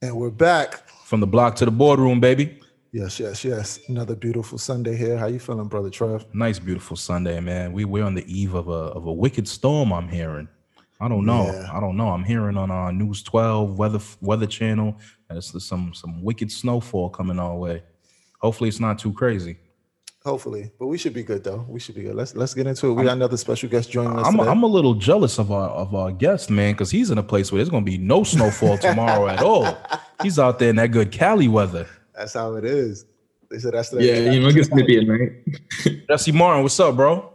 And we're back. From the block to the boardroom, baby. Yes, yes, yes. Another beautiful Sunday here. How you feeling, brother Trev? Nice, beautiful Sunday, man. We we're on the eve of a of a wicked storm. I'm hearing. I don't know. Yeah. I don't know. I'm hearing on our News 12 weather Weather Channel. There's some some wicked snowfall coming our way. Hopefully, it's not too crazy. Hopefully, but we should be good though. We should be good. Let's let's get into it. We got another special guest joining us I'm today. I'm a little jealous of our of our guest, man, because he's in a place where there's gonna be no snowfall tomorrow at all. He's out there in that good Cali weather. that's how it is. They said that's the Yeah, you know, it gets nippy at night. Jesse Martin, what's up, bro?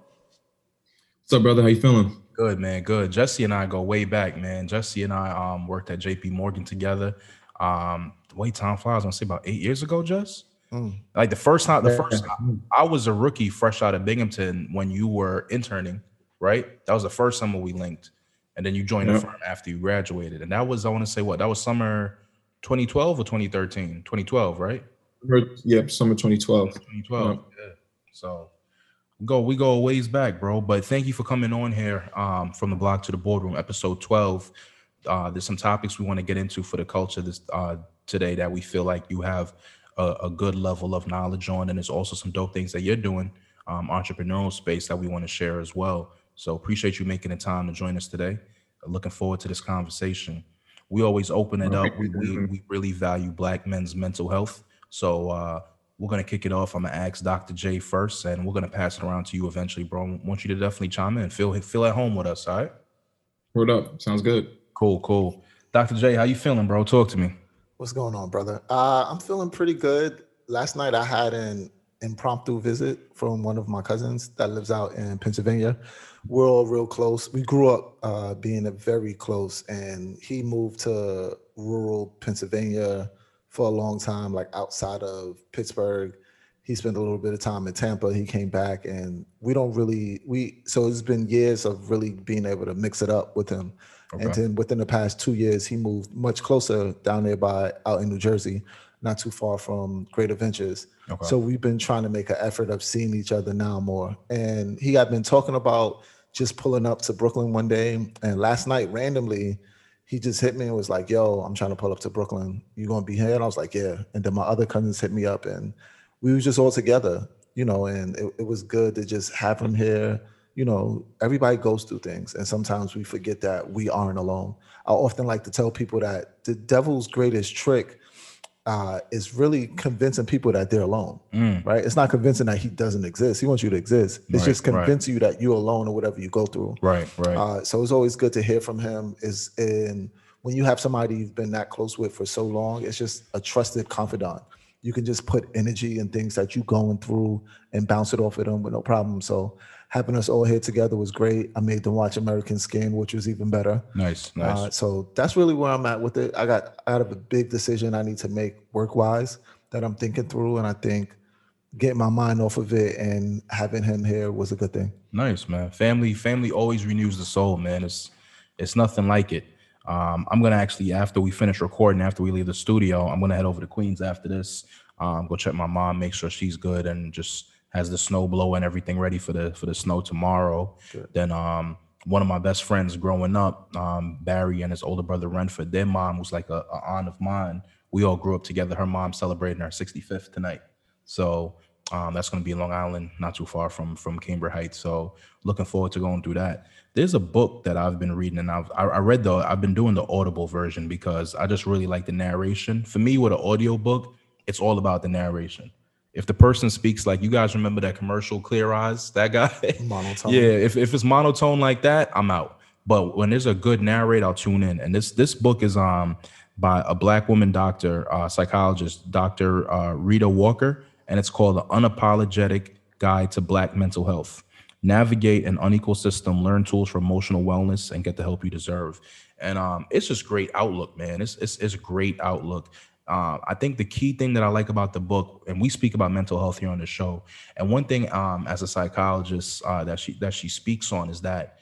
What's up, brother? How you feeling? Good man, good. Jesse and I go way back, man. Jesse and I um worked at JP Morgan together. Um, the way time flies, I want to say about eight years ago, Jess. Mm. Like the first time, the first I was a rookie fresh out of Binghamton when you were interning, right? That was the first summer we linked, and then you joined the firm after you graduated, and that was I want to say what that was summer 2012 or 2013, 2012, right? Yep, summer 2012. 2012. Yeah. So we go we go a ways back, bro. But thank you for coming on here um, from the block to the boardroom, episode 12. Uh, there's some topics we want to get into for the culture this uh, today that we feel like you have a, a good level of knowledge on, and there's also some dope things that you're doing, um, entrepreneurial space that we want to share as well. So appreciate you making the time to join us today. Looking forward to this conversation. We always open it up. We, we, we really value Black men's mental health. So uh, we're gonna kick it off. I'm gonna ask Dr. J first, and we're gonna pass it around to you eventually, bro. I want you to definitely chime in. Feel feel at home with us, all right? Word up. Sounds good. Cool, cool. Dr. J, how you feeling, bro? Talk to me. What's going on, brother? Uh, I'm feeling pretty good. Last night I had an impromptu visit from one of my cousins that lives out in Pennsylvania. We're all real close. We grew up uh, being very close, and he moved to rural Pennsylvania for a long time, like outside of Pittsburgh. He spent a little bit of time in Tampa. He came back, and we don't really we. So it's been years of really being able to mix it up with him. And then within the past two years, he moved much closer down there by out in New Jersey, not too far from Great Adventures. Okay. So we've been trying to make an effort of seeing each other now more. And he had been talking about just pulling up to Brooklyn one day. And last night, randomly, he just hit me and was like, Yo, I'm trying to pull up to Brooklyn. You gonna be here? And I was like, Yeah. And then my other cousins hit me up and we was just all together, you know, and it, it was good to just have him here. You know, everybody goes through things, and sometimes we forget that we aren't alone. I often like to tell people that the devil's greatest trick uh, is really convincing people that they're alone, Mm, right? It's not convincing that he doesn't exist. He wants you to exist. It's Right, just right. convincing you that you're alone or whatever you go through. right, right. Uh, so it's always good to hear from him. Is in when you have somebody you've been that close with for so long, it's just a trusted confidant. You can just put energy and things that you're going through and bounce it off of them with no problem. So having us all here together was great. I made them watch American Skin, which was even better. nice, nice. Uh, so that's really where I'm at with it. I got out of a big decision I need to make work wise that I'm thinking through, and I think getting my mind off of it and having him here was a good thing. Nice, man. Family, family always renews the soul, man. It's it's nothing like it. Um, I'm gonna actually after we finish recording, after we leave the studio, I'm gonna head over to Queens after this. Um, go check my mom, make sure she's good, and just has the snow blow and everything ready for the for the snow tomorrow. Good. Then um, one of my best friends growing up, um, Barry and his older brother Renford, their mom was like a, a aunt of mine. We all grew up together. Her mom celebrating her 65th tonight. So um, that's going to be in Long Island, not too far from from Cambria Heights. So looking forward to going through that. There's a book that I've been reading, and I've I, I read the I've been doing the Audible version because I just really like the narration. For me, with an audio book, it's all about the narration. If the person speaks like you guys remember that commercial Clear Eyes, that guy. Monotone. Yeah, if, if it's monotone like that, I'm out. But when there's a good narrate, I'll tune in. And this this book is um by a black woman doctor, uh, psychologist, Dr. Uh, Rheeda Walker, and it's called The Unapologetic Guide to Black Mental Health. Navigate an unequal system, learn tools for emotional wellness, and get the help you deserve. And um, it's just great outlook, man. It's it's, it's a great outlook. Uh, I think the key thing that I like about the book, and we speak about mental health here on the show, and one thing um, as a psychologist uh, that she that she speaks on is that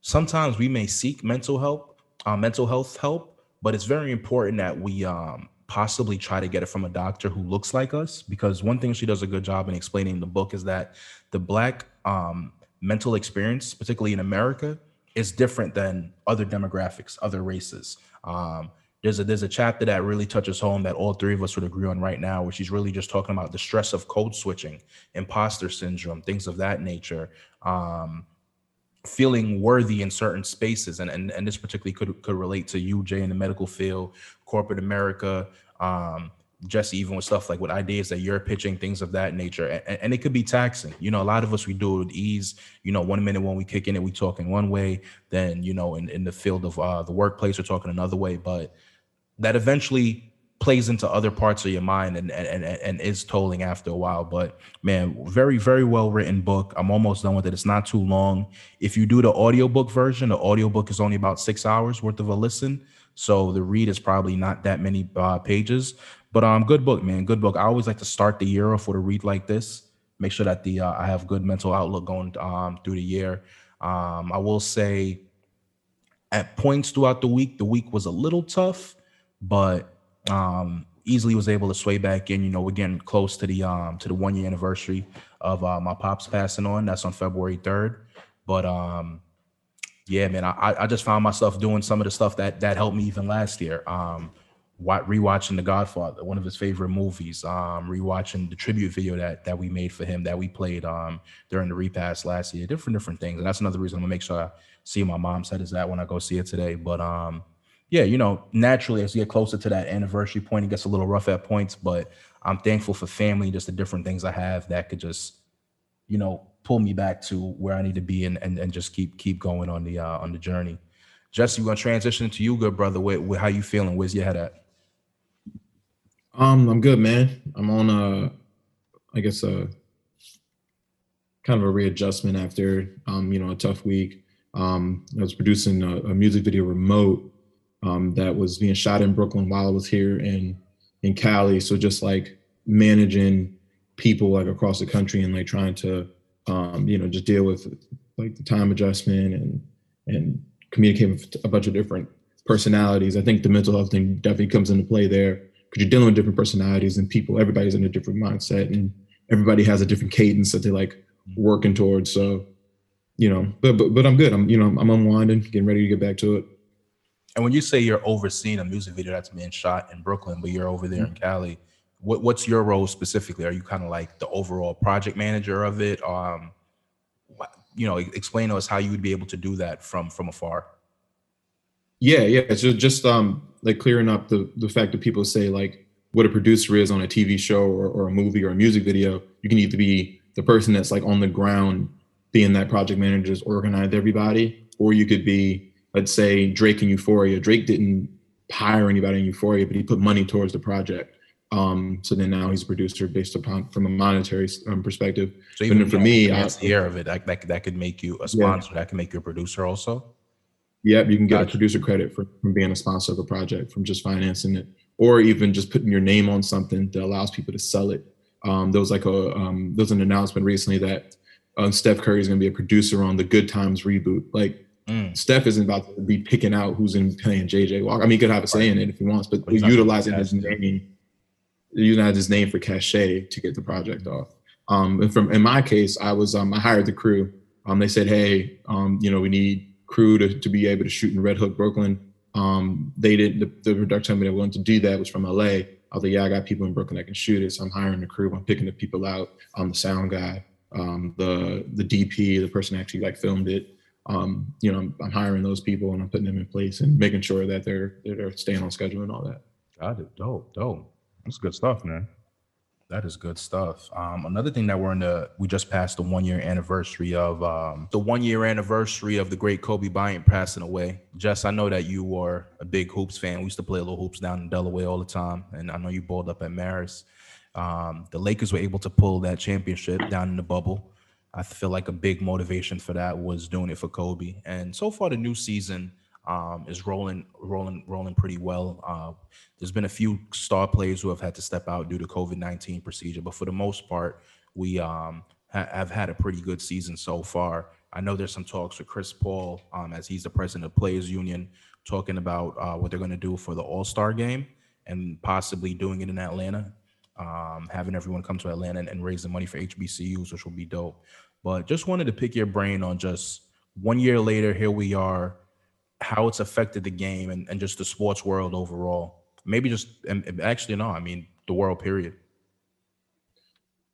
sometimes we may seek mental help, uh, mental health help, but it's very important that we um, possibly try to get it from a doctor who looks like us. Because one thing she does a good job in explaining in the book is that the black um, mental experience, particularly in America, is different than other demographics, other races. Um, there's a there's a chapter that really touches home that all three of us would agree on right now, where she's really just talking about the stress of code switching, imposter syndrome, things of that nature. Um, feeling worthy in certain spaces and, and and this particularly could could relate to you jay in the medical field corporate america um jesse even with stuff like with ideas that you're pitching things of that nature and, and it could be taxing you know a lot of us we do it with ease you know one minute when we kick in it we talk in one way then you know in, in the field of uh, the workplace we're talking another way but that eventually plays into other parts of your mind and and, and is tolling after a while. But man, very, very well written book. I'm almost done with it. It's not too long. If you do the audiobook version, the audiobook is only about six hours worth of a listen. So the read is probably not that many uh, pages. But um, good book, man. Good book. I always like to start the year off with a read like this. Make sure that the uh, I have good mental outlook going um, through the year. Um, I will say, at points throughout the week, the week was a little tough, but um, easily was able to sway back in. You know, we're getting close to the um to the one year anniversary of uh, my pops passing on. That's on February third. But um, yeah, man, I I just found myself doing some of the stuff that that helped me even last year. Um, rewatching The Godfather, one of his favorite movies. Um, rewatching the tribute video that that we made for him that we played um during the repast last year. Different different things, and that's another reason I'm gonna make sure I see my mom said is that when I go see it today. But um yeah, you know, naturally as you get closer to that anniversary point, it gets a little rough at points, but I'm thankful for family, just the different things I have that could just, you know, pull me back to where I need to be and and, and just keep keep going on the uh, on the journey. Jesse, we're gonna transition to you, good brother. Where, how you feeling? Where's your head at? Um, I'm good, man. I'm on a, I guess a kind of a readjustment after um, you know, a tough week. Um, I was producing a, a music video remote um, that was being shot in Brooklyn while I was here in in Cali. So just like managing people like across the country and like trying to um, you know just deal with like the time adjustment and and communicate with a bunch of different personalities. I think the mental health thing definitely comes into play there because you're dealing with different personalities and people. Everybody's in a different mindset and everybody has a different cadence that they like working towards. So you know, but but but I'm good. I'm you know I'm unwinding, getting ready to get back to it. And when you say you're overseeing a music video that's being shot in Brooklyn, but you're over there mm-hmm. in Cali, what, what's your role specifically? Are you kind of like the overall project manager of it? Um, you know, explain to us how you would be able to do that from from afar. Yeah, yeah. So just, um like clearing up the the fact that people say like what a producer is on a TV show or, or a movie or a music video. You can either be the person that's like on the ground being that project manager, just organize everybody, or you could be let's say Drake and Euphoria. Drake didn't hire anybody in Euphoria, but he put money towards the project. Um, so then now he's a producer based upon from a monetary um, perspective. So even for me, I, the year of it, that, that, that could make you a sponsor. Yeah. That can make you a producer also. Yep, you can get gotcha. a producer credit for from being a sponsor of a project, from just financing it, or even just putting your name on something that allows people to sell it. Um, there was like a um, there was an announcement recently that um, Steph Curry is going to be a producer on the Good Times reboot. Like Mm. Steph isn't about to be picking out who's in playing JJ Walker. I mean, he could have a say in it if he wants, but, but utilizing his name, utilizing his name for cachet to get the project off. Um, and from in my case, I was um, I hired the crew. Um, they said, hey, um, you know, we need crew to, to be able to shoot in Red Hook, Brooklyn. Um, they did the, the production company that wanted to do that was from LA. I was like, yeah, I got people in Brooklyn that can shoot it, so I'm hiring the crew. I'm picking the people out. I'm the sound guy, um, the the DP, the person actually like filmed it um, you know, I'm, I'm, hiring those people and I'm putting them in place and making sure that they're they're staying on schedule and all that. Got it. Dope, dope. That's good stuff, man. That is good stuff. Um, another thing that we're in the we just passed the one year anniversary of um, the one year anniversary of the great Kobe Bryant passing away. Jess, I know that you were a big hoops fan. We used to play a little hoops down in Delaware all the time, and I know you balled up at Marist. Um, the Lakers were able to pull that championship down in the bubble. I feel like a big motivation for that was doing it for Kobe. And so far, the new season um, is rolling, rolling, rolling pretty well. Uh, there's been a few star players who have had to step out due to COVID 19 procedure, but for the most part, we um, ha- have had a pretty good season so far. I know there's some talks with Chris Paul, um, as he's the president of Players Union, talking about uh, what they're going to do for the All Star game and possibly doing it in Atlanta um, having everyone come to Atlanta and, and the money for HBCUs, which will be dope. But just wanted to pick your brain on just one year later, here we are. How it's affected the game and, and just the sports world overall. Maybe just and actually no, I mean the world period.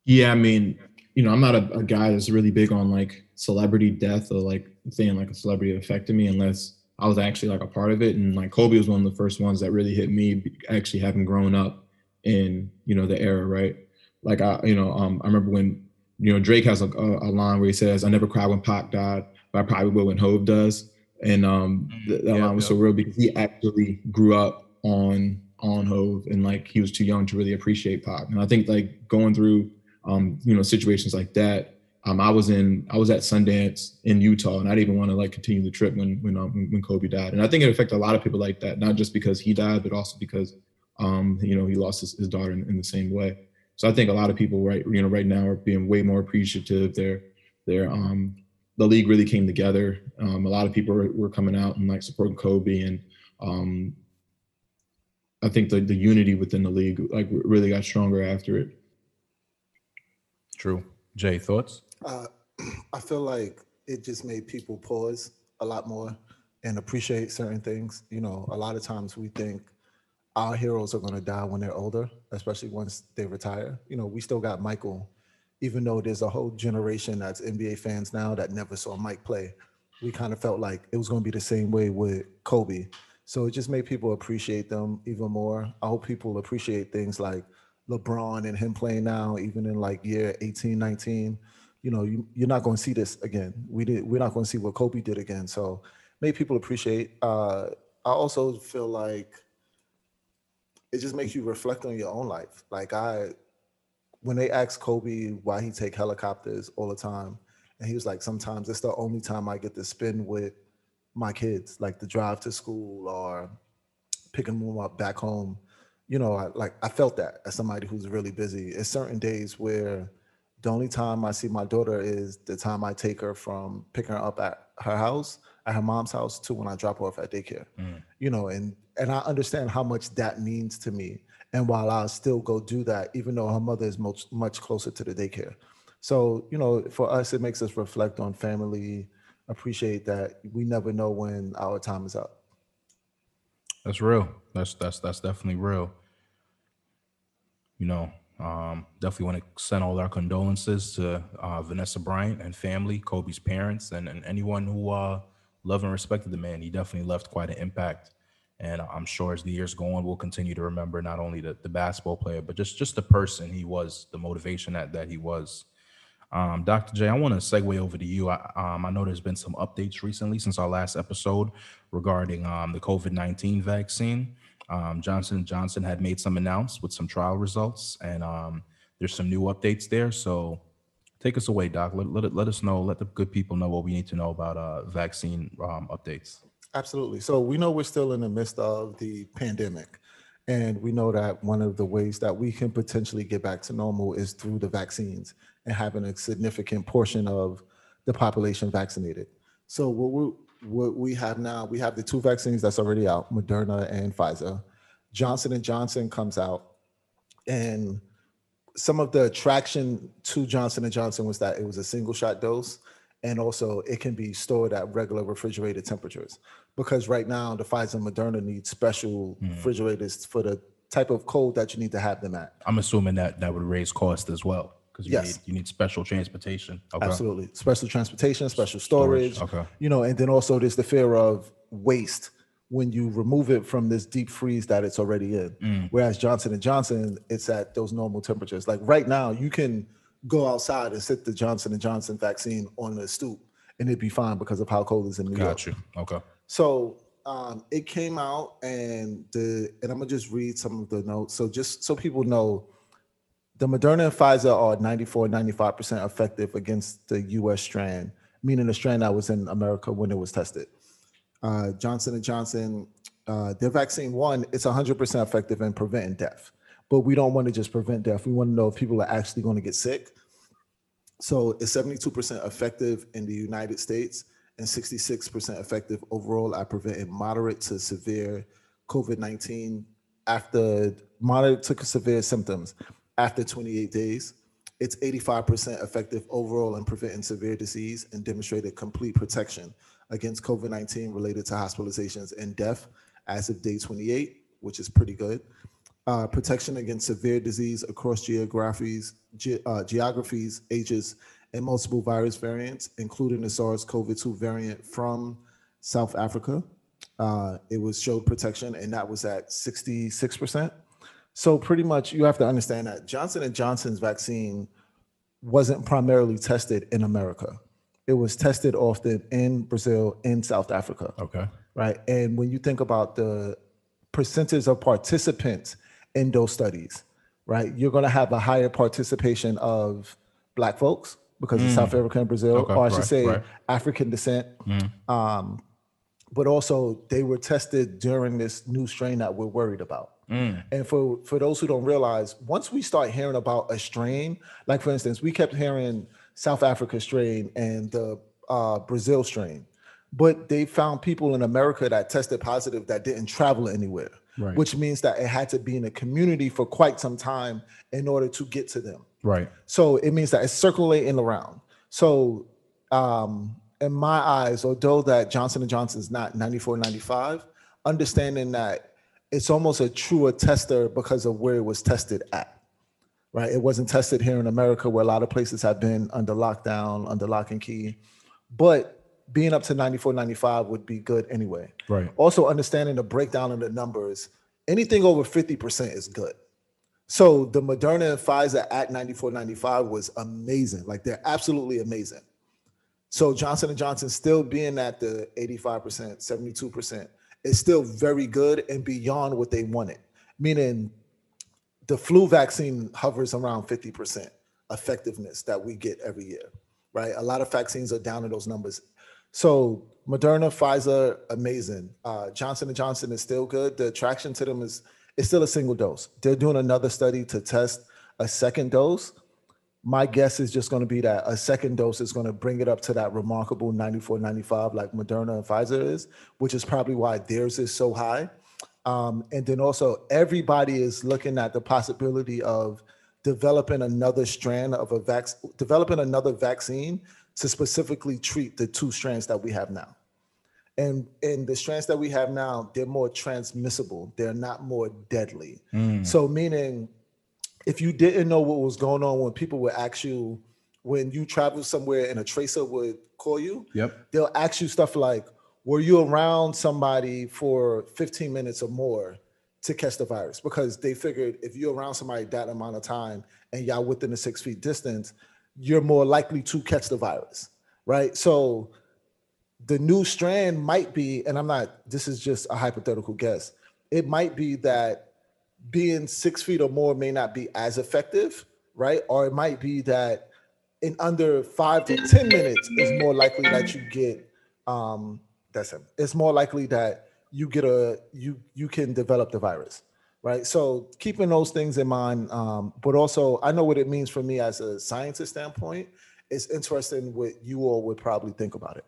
Yeah, I mean, you know, I'm not a, a, guy that's really big on like celebrity death or like saying like a celebrity affected me unless I was actually like a part of it. And like Kobe was one of the first ones that really hit me actually having grown up in, you know, the era, right? Like I, you know, um, I remember when, you know, Drake has a, a line where he says, I never cried when Pac died, but I probably will when Hove does. And um, mm, that, that line was so real because he actually grew up on on Hove and like he was too young to really appreciate Pac. And I think like going through um, you know, situations like that. Um, I was in, I was at Sundance in Utah, and I didn't even want to like continue the trip when when um, when Kobe died. And I think it affected a lot of people like that, not just because he died, but also because um, you know he lost his, his daughter in, in, the same way. So I think a lot of people right, you know, right now are being way more appreciative. They're they're um, the league really came together. Um, a lot of people were, were, coming out and like supporting Kobe, and um, I think the the unity within the league like really got stronger after it. True. Jay, thoughts? Uh, I feel like it just made people pause a lot more and appreciate certain things. You know, a lot of times we think our heroes are going to die when they're older, especially once they retire. You know, we still got Michael, even though there's a whole generation that's NBA fans now that never saw Mike play. We kind of felt like it was going to be the same way with Kobe. So it just made people appreciate them even more. I hope people appreciate things like LeBron and him playing now, even in like year 18, 19, you know, you, you're not going to see this again. We did, we're not going to see what Kobe did again. So make people appreciate. Uh, I also feel like it just makes you reflect on your own life. Like I, when they asked Kobe why he take helicopters all the time, and he was like, sometimes it's the only time I get to spend with my kids, like the drive to school or picking them up back home you know, I, like I felt that as somebody who's really busy. It's certain days where the only time I see my daughter is the time I take her from picking her up at her house, at her mom's house, to when I drop her off at daycare. Mm. You know, and and I understand how much that means to me. And while I still go do that, even though her mother is much much closer to the daycare. So, you know, for us, it makes us reflect on family, appreciate that we never know when our time is up. That's real. That's that's that's definitely real. You know, um, definitely want to send all our condolences to uh, Vanessa Bryant and family, Kobe's parents, and, and anyone who uh, loved and respected the man. He definitely left quite an impact. And I'm sure as the years go on, we'll continue to remember not only the, the basketball player, but just just the person he was, the motivation that, that he was. Um, Dr. J, I want to segue over to you. I, um, I know there's been some updates recently since our last episode regarding um, the COVID-19 vaccine. Um, Johnson Johnson had made some announced with some trial results, and um, there's some new updates there. So take us away, Doc. Let, let, let us know, let the good people know what we need to know about uh, vaccine um, updates. Absolutely. So we know we're still in the midst of the pandemic. And we know that one of the ways that we can potentially get back to normal is through the vaccines and having a significant portion of the population vaccinated. So what we what we have now, we have the two vaccines that's already out, Moderna and Pfizer. Johnson and Johnson comes out, and some of the attraction to Johnson and Johnson was that it was a single shot dose, and also it can be stored at regular refrigerated temperatures. Because right now, the Pfizer and Moderna need special mm. refrigerators for the type of cold that you need to have them at. I'm assuming that that would raise cost as well because you yes. need you need special transportation. Okay. Absolutely, special transportation, special storage. storage. Okay, you know, and then also there's the fear of waste when you remove it from this deep freeze that it's already in. Mm. Whereas Johnson and Johnson, it's at those normal temperatures. Like right now, you can go outside and sit the Johnson and Johnson vaccine on the stoop, and it'd be fine because of how cold it's in New Got York. Got you. Okay. So um, it came out, and the and I'm gonna just read some of the notes. So just so people know, the Moderna and Pfizer are 94, 95% effective against the US strand, meaning the strand that was in America when it was tested. Uh, Johnson and Johnson, uh, their vaccine one, it's 100% effective in preventing death. But we don't want to just prevent death. We want to know if people are actually going to get sick. So it's 72% effective in the United States and 66% effective overall at preventing moderate to severe COVID 19 after moderate to severe symptoms after 28 days. It's 85% effective overall in preventing severe disease and demonstrated complete protection against COVID 19 related to hospitalizations and death as of day 28, which is pretty good. Uh, protection against severe disease across geographies, ge- uh, geographies, ages, and multiple virus variants, including the SARS-CoV-2 variant from South Africa. Uh, it was showed protection, and that was at 66%. So pretty much, you have to understand that Johnson and Johnson's vaccine wasn't primarily tested in America. It was tested often in Brazil, in South Africa Okay. right? And when you think about the percentage of participants in those studies, right, you're going to have a higher participation of Black folks because of South Africa and Brazil, Okay, or I should right, say right. African descent. Um, but also, they were tested during this new strain that we're worried about. And for for those who don't realize, once we start hearing about a strain, like for instance, we kept hearing South Africa strain and the uh, Brazil strain, but they found people in America that tested positive that didn't travel anywhere, Right. which means that it had to be in a community for quite some time in order to get to them. Right. So it means that it's circulating around. So um, in my eyes, although that Johnson and Johnson is not 94, 95, understanding that it's almost a truer tester because of where it was tested at. Right. It wasn't tested here in America where a lot of places have been under lockdown, under lock and key. But being up to 94, 95 would be good anyway. Right. Also understanding the breakdown of the numbers, anything over 50% is good. So the Moderna and Pfizer at 94, 95 was amazing. Like they're absolutely amazing. So Johnson and Johnson still being at the 85%, 72% is still very good and beyond what they wanted. Meaning the flu vaccine hovers around 50% effectiveness that we get every year, right? A lot of vaccines are down in those numbers. So Moderna, Pfizer, amazing. Uh, Johnson and Johnson is still good. The attraction to them is it's still a single dose. They're doing another study to test a second dose. My guess is just going to be that a second dose is going to bring it up to that remarkable 94, 95 like Moderna and Pfizer is, which is probably why theirs is so high. Um, and then also everybody is looking at the possibility of developing another strand of a vaccine, developing another vaccine to specifically treat the two strands that we have now. And and the strands that we have now, they're more transmissible. They're not more deadly. Mm. So meaning, if you didn't know what was going on when people would ask you when you travel somewhere and a tracer would call you, Yep. they'll ask you stuff like, were you around somebody for 15 minutes or more to catch the virus? Because they figured if you're around somebody that amount of time and y'all within a six feet distance, you're more likely to catch the virus, right? So the new strand might be, and I'm not, this is just a hypothetical guess. It might be that being six feet or more may not be as effective, right? Or it might be that in under five to 10 minutes is more likely that you get, um, that's him. It's more likely that you get a, you, you can develop the virus, right? So keeping those things in mind, um, but also I know what it means for me as a scientist standpoint. It's interesting what you all would probably think about it.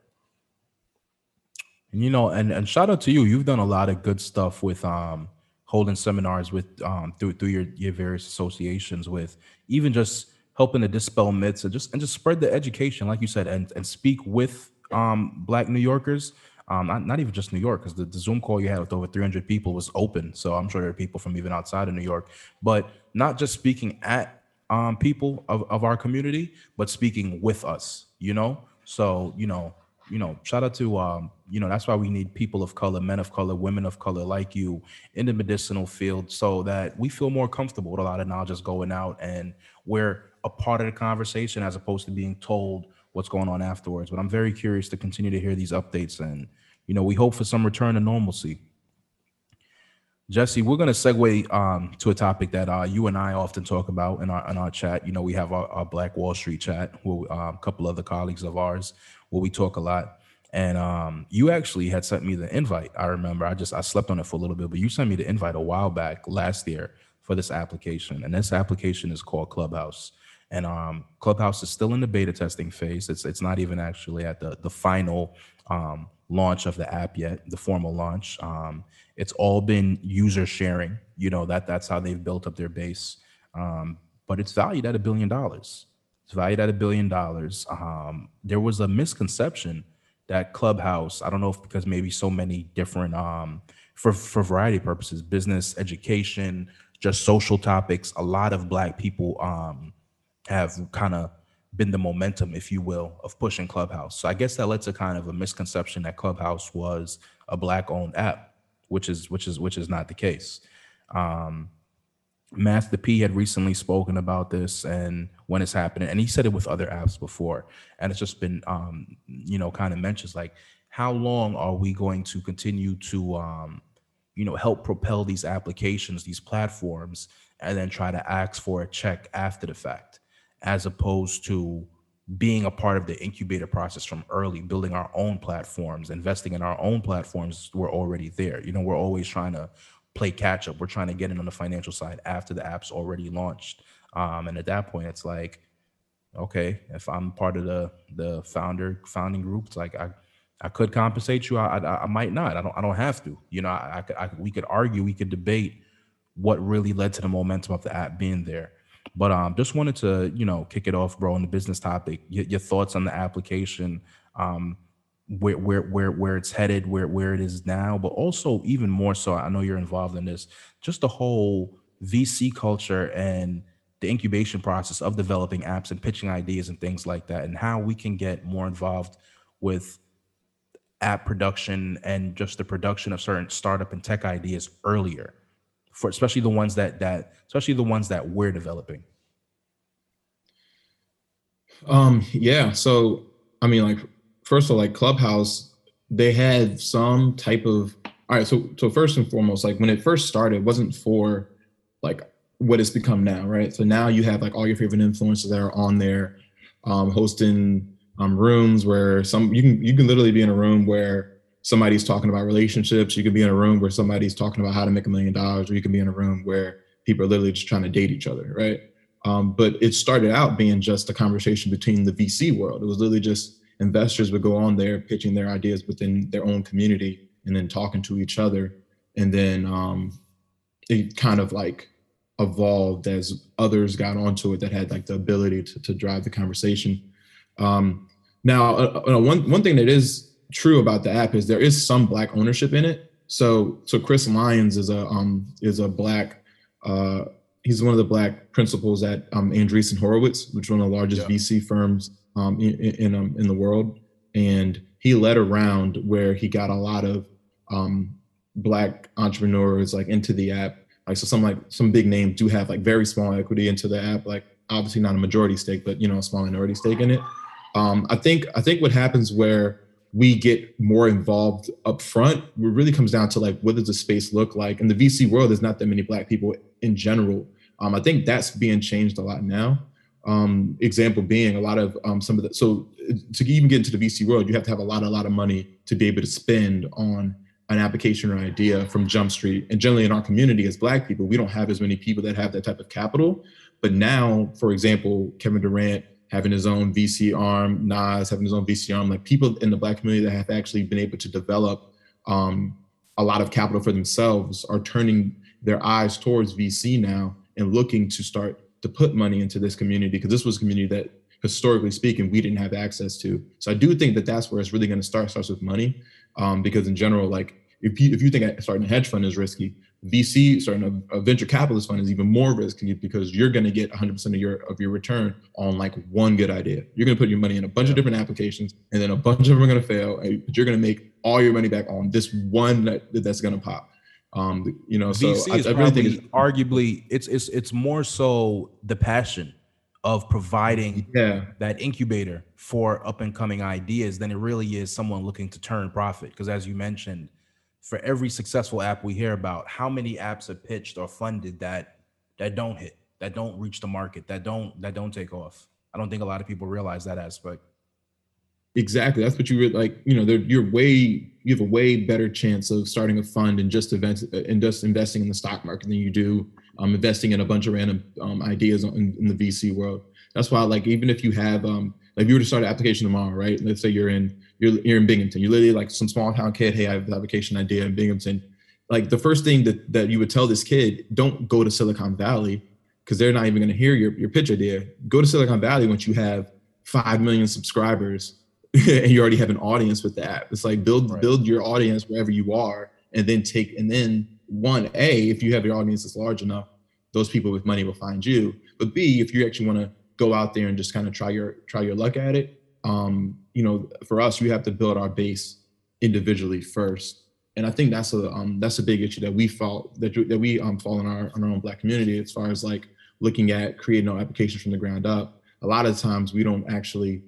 And you know, and and shout out to you. You've done a lot of good stuff with um holding seminars with um through through your your various associations with even just helping to dispel myths and just and just spread the education, like you said, and and speak with um black New Yorkers. Um, not, not even just New York, because the, the Zoom call you had with over 300 people was open. So I'm sure there are people from even outside of New York, but not just speaking at um, people of, of our community, but speaking with us, you know? So, you know, you know, shout out to um, you know, that's why we need people of color, men of color, women of color like you in the medicinal field so that we feel more comfortable with a lot of knowledge going out and we're a part of the conversation as opposed to being told what's going on afterwards. But I'm very curious to continue to hear these updates and you know, we hope for some return to normalcy. Jesse, we're going to segue um, to a topic that uh, you and I often talk about in our in our chat. You know, we have our, our Black Wall Street chat, with uh, a couple other colleagues of ours, where we talk a lot. And um, you actually had sent me the invite. I remember. I just I slept on it for a little bit, but you sent me the invite a while back last year for this application, and this application is called Clubhouse. And um, Clubhouse is still in the beta testing phase. It's it's not even actually at the the final um, launch of the app yet, the formal launch. Um, it's all been user sharing. You know that that's how they've built up their base. Um, but it's valued at a billion dollars. It's valued at a billion dollars. Um, there was a misconception that Clubhouse, I don't know if because maybe so many different um for for variety purposes, business, education, just social topics, a lot of black people um have kind of been the momentum, if you will, of pushing Clubhouse. So I guess that led to kind of a misconception that Clubhouse was a black owned app, which is which is which is not the case. Um, Master P had recently spoken about this and when it's happening, and he said it with other apps before, and it's just been, um, you know, kind of mentions like, how long are we going to continue to, um, you know, help propel these applications, these platforms, and then try to ask for a check after the fact, as opposed to being a part of the incubator process from early, building our own platforms, investing in our own platforms. We're already there. You know, we're always trying to play catch up. We're trying to get in on the financial side after the app's already launched. Um, and at that point, it's like, okay, if I'm part of the the founder founding group, it's like I I could compensate you. I, I, I might not. I don't I don't have to. You know, I, I, I we could argue, we could debate what really led to the momentum of the app being there. But um, just wanted to you know kick it off, bro, on the business topic. Your, your thoughts on the application. Um, where where where where it's headed, where where it is now, but also even more so. I know you're involved in this. Just the whole VC culture and the incubation process of developing apps and pitching ideas and things like that, and how we can get more involved with app production and just the production of certain startup and tech ideas earlier, for especially the ones that that especially the ones that we're developing. Um. Yeah. So I mean, like first of all, like Clubhouse, they had some type of all right. So so first and foremost, like when it first started, it wasn't for like what it's become now, right? So now you have like all your favorite influencers that are on there, um, hosting um, rooms where some you can you can literally be in a room where somebody's talking about relationships. You could be in a room where somebody's talking about how to make a million dollars, or you can be in a room where people are literally just trying to date each other, right? Um, but it started out being just a conversation between the VC world. It was literally just investors would go on there pitching their ideas within their own community and then talking to each other and then um, it kind of like evolved as others got onto it that had like the ability to, to drive the conversation um, now uh, uh, one, one thing that is true about the app is there is some black ownership in it so so chris lyons is a um, is a black uh, he's one of the black principals at um, Andreessen Horowitz, which is one of the largest yeah. VC firms um, in in, um, in, the world, and he led around where he got a lot of um, black entrepreneurs like into the app. Like so, some like some big names do have like very small equity into the app. Like obviously not a majority stake, but you know a small minority stake in it. Um, I think I think what happens where we get more involved up front, it really comes down to like what does the space look like? In the VC world, there's not that many black people in general. Um, I think that's being changed a lot now. Um, example being a lot of um, some of the so to even get into the VC world, you have to have a lot, a lot of money to be able to spend on an application or idea from Jump Street. And generally in our community as Black people, we don't have as many people that have that type of capital. But now, for example, Kevin Durant having his own VC arm, Nas having his own VC arm, like people in the Black community that have actually been able to develop um, a lot of capital for themselves are turning their eyes towards VC now and looking to start to put money into this community because this was a community that historically speaking we didn't have access to. So i do think that that's where it's really going to start starts with money um, because in general like if you, if you think starting a hedge fund is risky vc starting a, a venture capitalist fund is even more risky because you're going to get 100% of your of your return on like one good idea you're going to put your money in a bunch of different applications and then a bunch of them are going to fail but you're going to make all your money back on this one that, that's going to pop um, you know, so VC I, is I really think it's, arguably it's it's it's more so the passion of providing yeah. that incubator for up and coming ideas than it really is someone looking to turn profit. Because as you mentioned, for every successful app we hear about, how many apps are pitched or funded that that don't hit, that don't reach the market, that don't that don't take off. I don't think a lot of people realize that aspect. Exactly. That's what you would like. You know, you're way you have a way better chance of starting a fund and just events and just investing in the stock market than you do um, investing in a bunch of random um, ideas in, in, the VC world. That's why, like, even if you have um, like, if you were to start an application tomorrow, right? Let's say you're in you're you're in Binghamton. You're literally like some small town kid. Hey, I have an vacation idea in Binghamton. Like the first thing that that you would tell this kid, don't go to Silicon Valley because they're not even going to hear your your pitch idea. Go to Silicon Valley once you have five million subscribers and you already have an audience with the app. It's like build Right. build your audience wherever you are, and then take and then one a if you have your audience that's large enough, those people with money will find you. But b if you actually want to go out there and just kind of try your try your luck at it, um, you know, for us, we have to build our base individually first. And I think that's a um, that's a big issue that we felt that that we um, fall in our in our own black community as far as like looking at creating our applications from the ground up. A lot of times we don't actually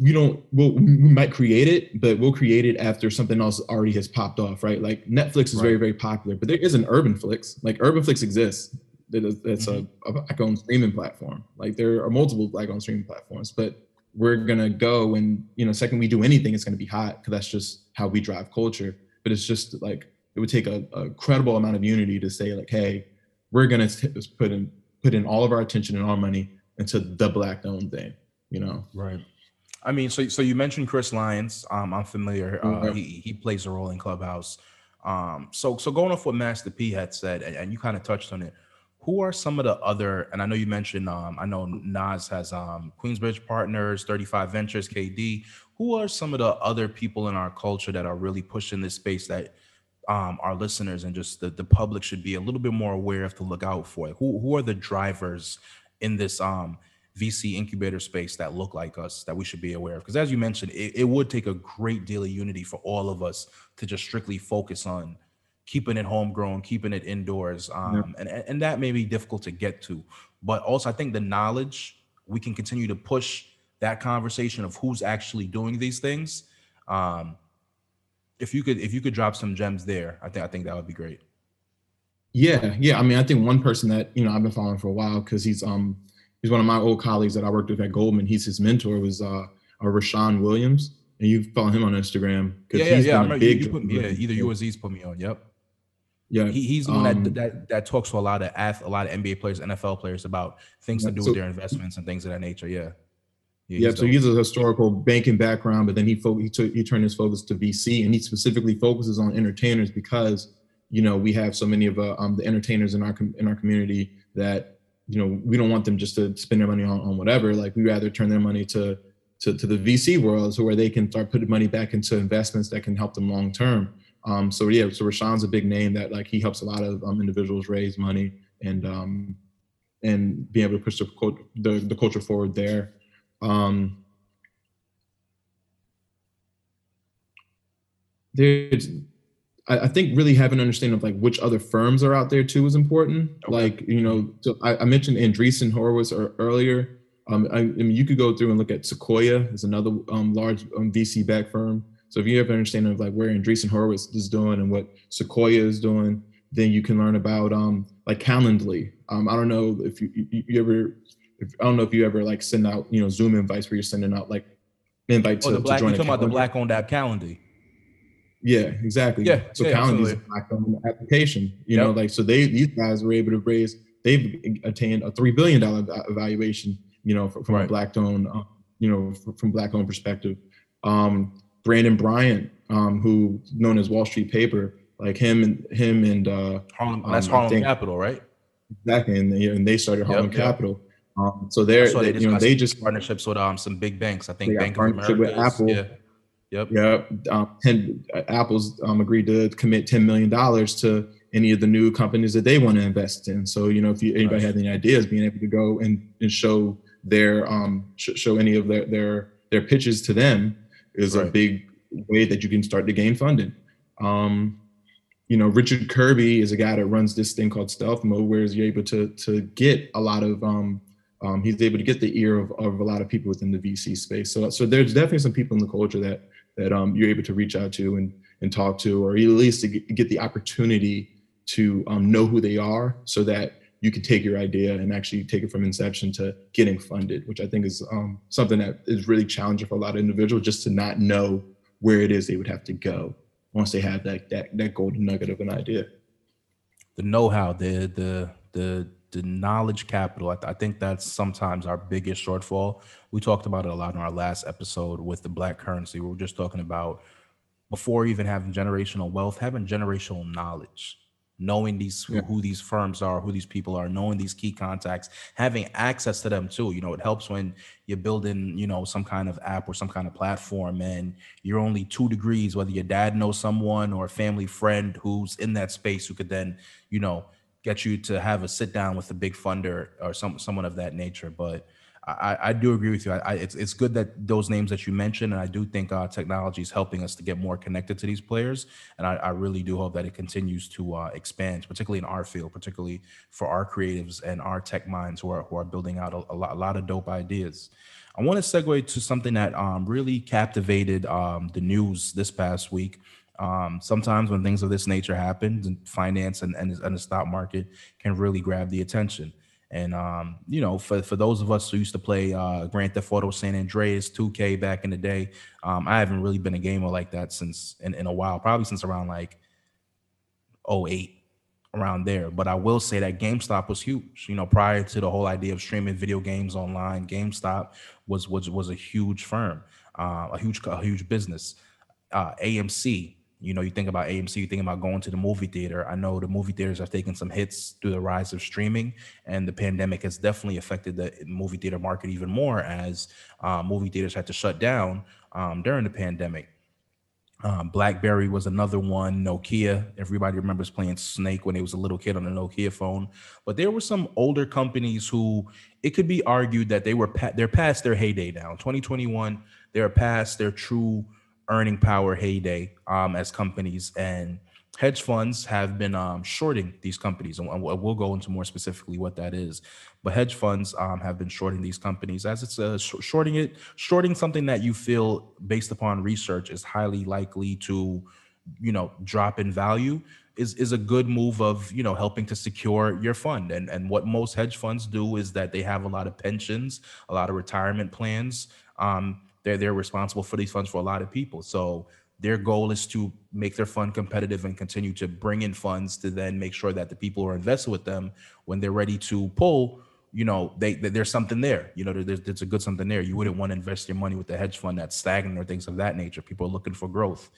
we don't we'll, we might create it but we'll create it after something else already has popped off right like netflix is very Right. very popular but there is an urban flix like urban flix exists That is- it's a, a black owned streaming platform like there are multiple black owned streaming platforms but we're gonna go and you know second we do anything it's gonna be hot because that's just how we drive culture but it's just like it would take a, a credible amount of unity to say like hey we're gonna t- put in put in all of our attention and our money into the black owned thing you know Right. I mean, so so you mentioned Chris Lyons. Um, I'm familiar. Uh, Mhm. he he plays a role in Clubhouse. Um, so so going off what Master P had said, and, and you kind of touched on it. Who are some of the other? And I know you mentioned. Um, I know Nas has um, Queensbridge Partners, 35 Ventures, KD. Who are some of the other people in our culture that are really pushing this space that um, our listeners and just the, the public should be a little bit more aware of to look out for? Who who are the drivers in this um, VC incubator space that look like us that we should be aware of? Because as you mentioned, it, it would take a great deal of unity for all of us to just strictly focus on keeping it homegrown, keeping it indoors, um, and and and that may be difficult to get to. But also, I think the knowledge we can continue to push that conversation of who's actually doing these things. Um, if you could, if you could drop some gems there, I think I think that would be great. Yeah, yeah. I mean, I think one person that you know I've been following for a while because he's um he's one of my old colleagues that I worked with at Goldman. He's his mentor was uh, uh Rashaun Williams, and you follow him on Instagram Yeah, yeah, he's yeah. I been a remember big you put, me, yeah, either you or Z's put me on. Yep. Yeah He, he's the one um, that, that that talks to a lot of ath- a lot of NBA players, NFL players about things to do so- with their investments and things of that nature. Yeah. Yeah, so dope. he's a historical banking background, but then he fo- he took he turned his focus to VC, and he specifically focuses on entertainers because you know we have so many of uh, um, the entertainers in our com- in our community that you know we don't want them just to spend their money on, on whatever. Like we rather turn their money to, to to the VC world, so where they can start putting money back into investments that can help them long term. Um, so yeah, so Rashaun's a big name that like he helps a lot of um, individuals raise money and um, and be able to push the, the the culture forward there. Um, there's, I, I think really having an understanding of like which other firms are out there too is important. Okay. Like, you know, so I, I mentioned Andreessen Horowitz earlier. Um, I, I mean, you could go through and look at Sequoia is another um, large um, VC back firm. So if you have an understanding of like where Andreessen Horowitz is doing and what Sequoia is doing, then you can learn about um, like Calendly. Um, I don't know if you, you, you ever, if, I don't know if you ever like send out, you know, Zoom invites where you're sending out like invite to, Oh, the to black. You join a talking about the black owned app Calendly? Yeah, exactly. Yeah, So yeah, Calendly is a black owned application. You know, like so they these guys were able to raise they've attained a three billion dollar evaluation. You know, from, from a black owned, uh, you know, from, from black owned perspective. Um, Brandon Bryant, um, who known as Wall Street Paper, like him and him and uh, Harlem. Um, that's Harlem think- Capital, right? exactly, and they, and they started Harlem Yep, yep. Capital. Um, so they're So they, you know they just partnerships with um some big banks. I think They Bank of partnership America. with Apple. Yeah. Yep. Yeah, um, 10, uh, Apple's um, agreed to commit ten million dollars to any of the new companies that they want to invest in. So you know, if you, anybody had any ideas, being able to go and, and show their um, sh- show any of their their their pitches to them is a big way that you can start to gain funding. Um, you know, Richard Kerby is a guy that runs this thing called Stealth Mode, where you're able to to get a lot of um, um, he's able to get the ear of, of a lot of people within the VC space. So so there's definitely some people in the culture that that um, you're able to reach out to and and talk to, or at least to get, get the opportunity to um, know who they are, so that you can take your idea and actually take it from inception to getting funded, which I think is um, something that is really challenging for a lot of individuals just to not know where it is they would have to go once they have that that that golden nugget of an idea. the know-how, the the the the knowledge capital. I, th- I think that's sometimes our biggest shortfall. We talked about it a lot in our last episode with the black currency. We were just talking about before even having generational wealth, having generational knowledge, knowing these yeah. who these firms are, who these people are, knowing these key contacts, having access to them too. You know, it helps when you're building, you know, some kind of app or some kind of platform and you're only two degrees, whether your dad knows someone or a family friend who's in that space who could then, you know, get you to have a sit down with a big funder or some someone of that nature. But I, I do agree with you. I, it's it's good that those names that you mentioned, and I do think uh, technology is helping us to get more connected to these players, and I, I really do hope that it continues to uh, expand, particularly in our field, particularly for our creatives and our tech minds who are who are building out a, a, lot, a lot of dope ideas. I want to segue to something that um, really captivated um, the news this past week. Um, sometimes when things of this nature happen, finance and, and, and the stock market can really grab the attention. And um, you know, for for those of us who used to play uh, Grand Theft Auto San Andreas 2K back in the day, um, I haven't really been a gamer like that since in, in a while, probably since around like 08 around there. But I will say that GameStop was huge. You know, prior to the whole idea of streaming video games online, GameStop was was was a huge firm, uh, a huge a huge business. Uh, AMC you know, you think about AMC, you think about going to the movie theater. I know the movie theaters have taken some hits through the rise of streaming, and the pandemic has definitely affected the movie theater market even more as uh, movie theaters had to shut down um, during the pandemic. Um, BlackBerry was another one. Nokia, everybody remembers playing Snake when they was a little kid on a Nokia phone. But there were some older companies who it could be argued that they were pa- they're past their heyday now. 2021, they're past their true earning power heyday um, as companies and hedge funds have been um, shorting these companies and we'll go into more specifically what that is. But hedge funds um, have been shorting these companies as it's uh, shorting it shorting something that you feel based upon research is highly likely to you know drop in value is is a good move of you know helping to secure your fund. And and what most hedge funds do is that they have a lot of pensions a lot of retirement plans um, they're they're responsible for these funds for a lot of people. So their goal is to make their fund competitive and continue to bring in funds to then make sure that the people who are invested with them when they're ready to pull you know they, they there's something there. You know there's, there's a good something there. You wouldn't want to invest your money with a hedge fund that's stagnant or things of that nature. People are looking for growth.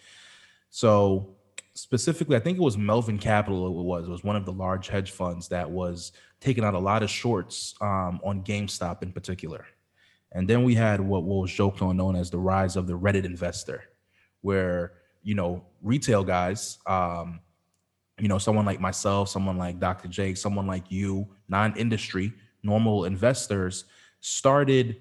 So specifically i think it was melvin capital it was it was one of the large hedge funds that was taking out a lot of shorts um, on gamestop in particular and then we had what, was joked on known as the rise of the Reddit investor, where, you know, retail guys, um, you know, someone like myself, someone like Dr. Jake, someone like you, non-industry, normal investors started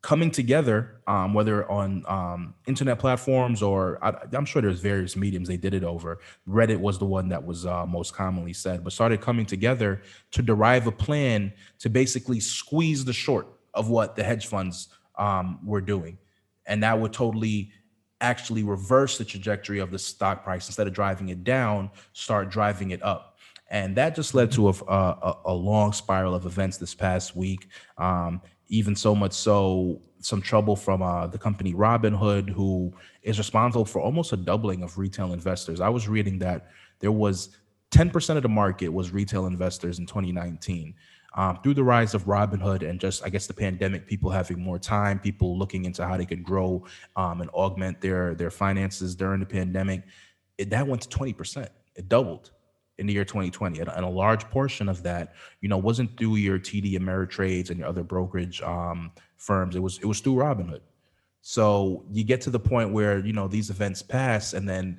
coming together, um, whether on um, internet platforms or I, am sure there's various mediums they did it over. Reddit was the one that was uh, most commonly said, but started coming together to derive a plan to basically squeeze the short of what the hedge funds um, were doing. And that would totally actually reverse the trajectory of the stock price instead of driving it down, start driving it up. And that just led to a, a, a long spiral of events this past week. Um, even so much so, some trouble from uh, the company Robinhood, who is responsible for almost a doubling of retail investors. I was reading that there was 10% of the market was retail investors in 2019 um, through the rise of Robinhood and just I guess the pandemic, people having more time, people looking into how they could grow um, and augment their their finances during the pandemic, it, that went to twenty percent. It doubled in the year 2020, and, a large portion of that, you know, wasn't through your TD Ameritrades and your other brokerage um, firms. It was it was through Robinhood. So you get to the point where you know these events pass, and then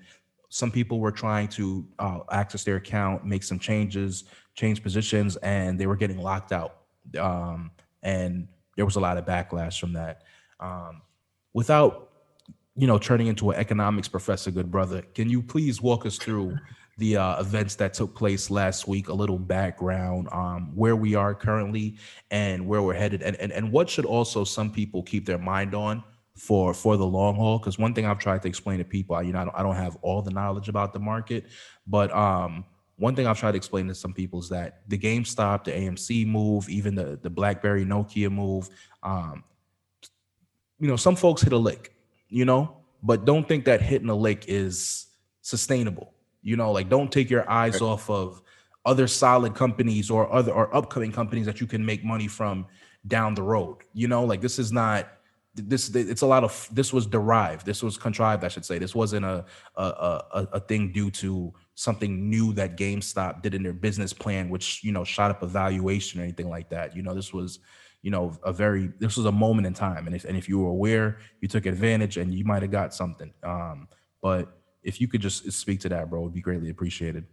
some people were trying to uh, access their account, make some changes, change positions, and they were getting locked out. Um, and there was a lot of backlash from that. Um, without, you know, turning into an economics professor, good brother, can you please walk us through the uh, events that took place last week? A little background, um, where we are currently, and where we're headed, and, and and what should also some people keep their mind on for for the long haul because one thing i've tried to explain to people you know I don't, I don't have all the knowledge about the market but um one thing i've tried to explain to some people is that the gamestop the amc move even the the blackberry nokia move um you know some folks hit a lick you know? But don't think that hitting a lick is sustainable you know? Like don't take your eyes right. off of other solid companies or other or upcoming companies that you can make money from down the road you know? Like this is not this it's a lot of this was derived this was contrived i should say. This wasn't a a, a, a thing due to something new that gamestop did in their business plan which you know shot up a valuation or anything like that. You know this was you know a very this was a moment in time. And if, and if you were aware you took advantage and you might have got something. Um but if you could just speak to that bro would be greatly appreciated.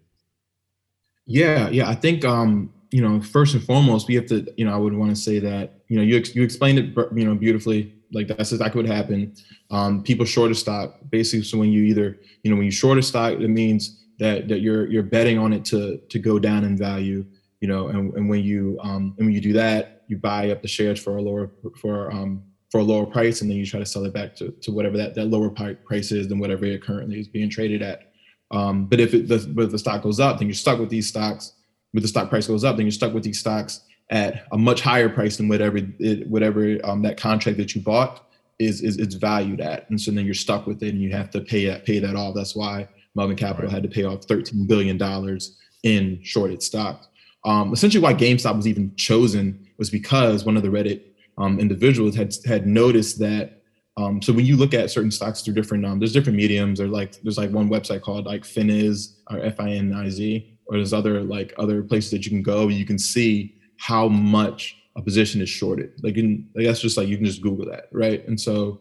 Yeah yeah. I think um you know first and foremost we have to you know i would want to say that you know you, ex- you explained it you know beautifully. Like that's exactly what happened. Um people short a stock basically. So when you either you know when you short a stock it means that that you're you're betting on it to to go down in value you know and, and when you um and when you do that you buy up the shares for a lower for um for a lower price and then you try to sell it back to, to whatever that, that lower price is than whatever it currently is being traded at. Um, but if it the, but if the stock goes up then you're stuck with these stocks. With the stock price goes up then you're stuck with these stocks at a much higher price than whatever it, whatever um, that contract that you bought is, is is valued at. And so then you're stuck with it and you have to pay that pay that off. That's why Melvin Capital right. had to pay off 13 billion dollars in shorted stocks um, essentially why GameStop was even chosen was because one of the Reddit um, individuals had had noticed that. Um, so when you look at certain stocks through different, um, there's different mediums. Or like there's like one website called like Finiz or F I N I Z, or there's other like other places that you can go. You can see how much a position is shorted. Like, in, like that's just like you can just Google that, right? And so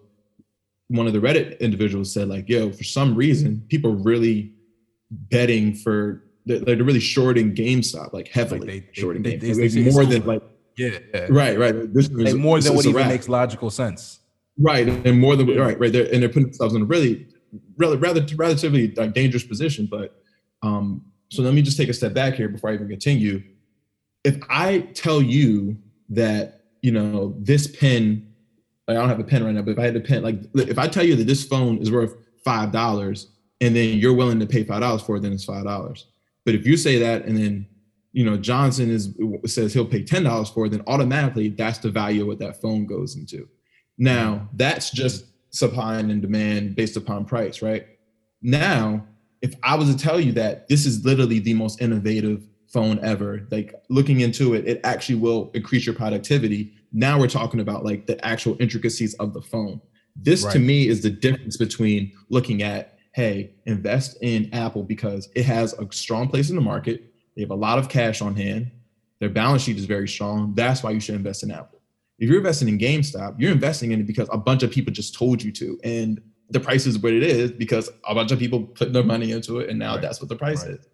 one of the Reddit individuals said like, "Yo, for some reason, people are really betting for they're, they're really shorting GameStop, like heavily like they, shorting they, GameStop. They, they, more than like yeah, yeah. right, right. This is more than what even makes logical sense. Right, and more than right, right. They're, and they're putting themselves in a really, really rather relatively like dangerous position. But um, so let me just take a step back here before I even continue. If I tell you that you know this pen, like I don't have a pen right now, but if I had a pen, like if I tell you that this phone is worth five dollars, and then you're willing to pay five dollars for it, then it's five dollars. But if you say that and then you know Johnson is says he'll pay ten dollars for it, then automatically that's the value of what that phone goes into. Now that's just supply and demand based upon price, right? Now, if I was to tell you that this is literally the most innovative phone ever, like looking into it, it actually will increase your productivity. Now we're talking about like the actual intricacies of the phone. This right. to me is the difference between looking at hey, invest in Apple because it has a strong place in the market. They have a lot of cash on hand. Their balance sheet is very strong. That's why you should invest in Apple. If you're investing in GameStop, you're investing in it because a bunch of people just told you to. And the price is what it is because a bunch of people put their money into it. And now right. that's what the price right. is.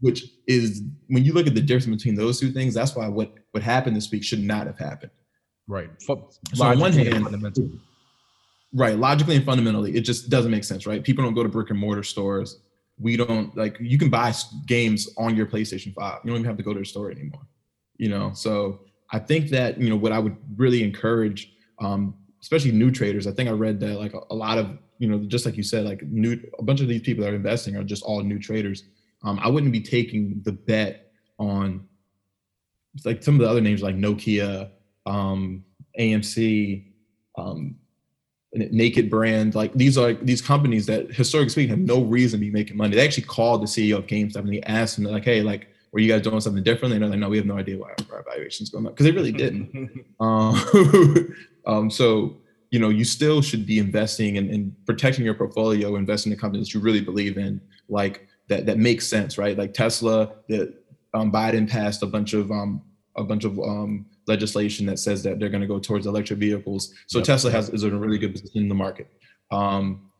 Which is when you look at the difference between those two things, that's why what, what happened this week should not have happened. Right. So on one hand, Right. Logically and fundamentally, it just doesn't make sense, right? People don't go to brick and mortar stores. We don't like you can buy games on your PlayStation 5. You don't even have to go to the store anymore. You know, so I think that, you know, what I would really encourage, um, especially new traders, I think I read that like a, a, lot of, you know, just like you said, like new a bunch of these people that are investing are just all new traders. Um, I wouldn't be taking the bet on like some of the other names like Nokia, um, AMC, um, Naked Brand, like these are these companies that historically speaking have no reason to be making money. They actually called the CEO of GameStop and he asked him like, "Hey, like, were you guys doing something differently?" And they're like, "No, we have no idea why our valuation's going up," because they really didn't. um, um, so you know, you still should be investing and in, in protecting your portfolio, investing in companies that you really believe in, like that that makes sense, right? Like Tesla, that um, Biden passed a bunch of um, a bunch of um, legislation that says that they're going to go towards electric vehicles. So yep. Tesla has is in a really good position in the market. Um,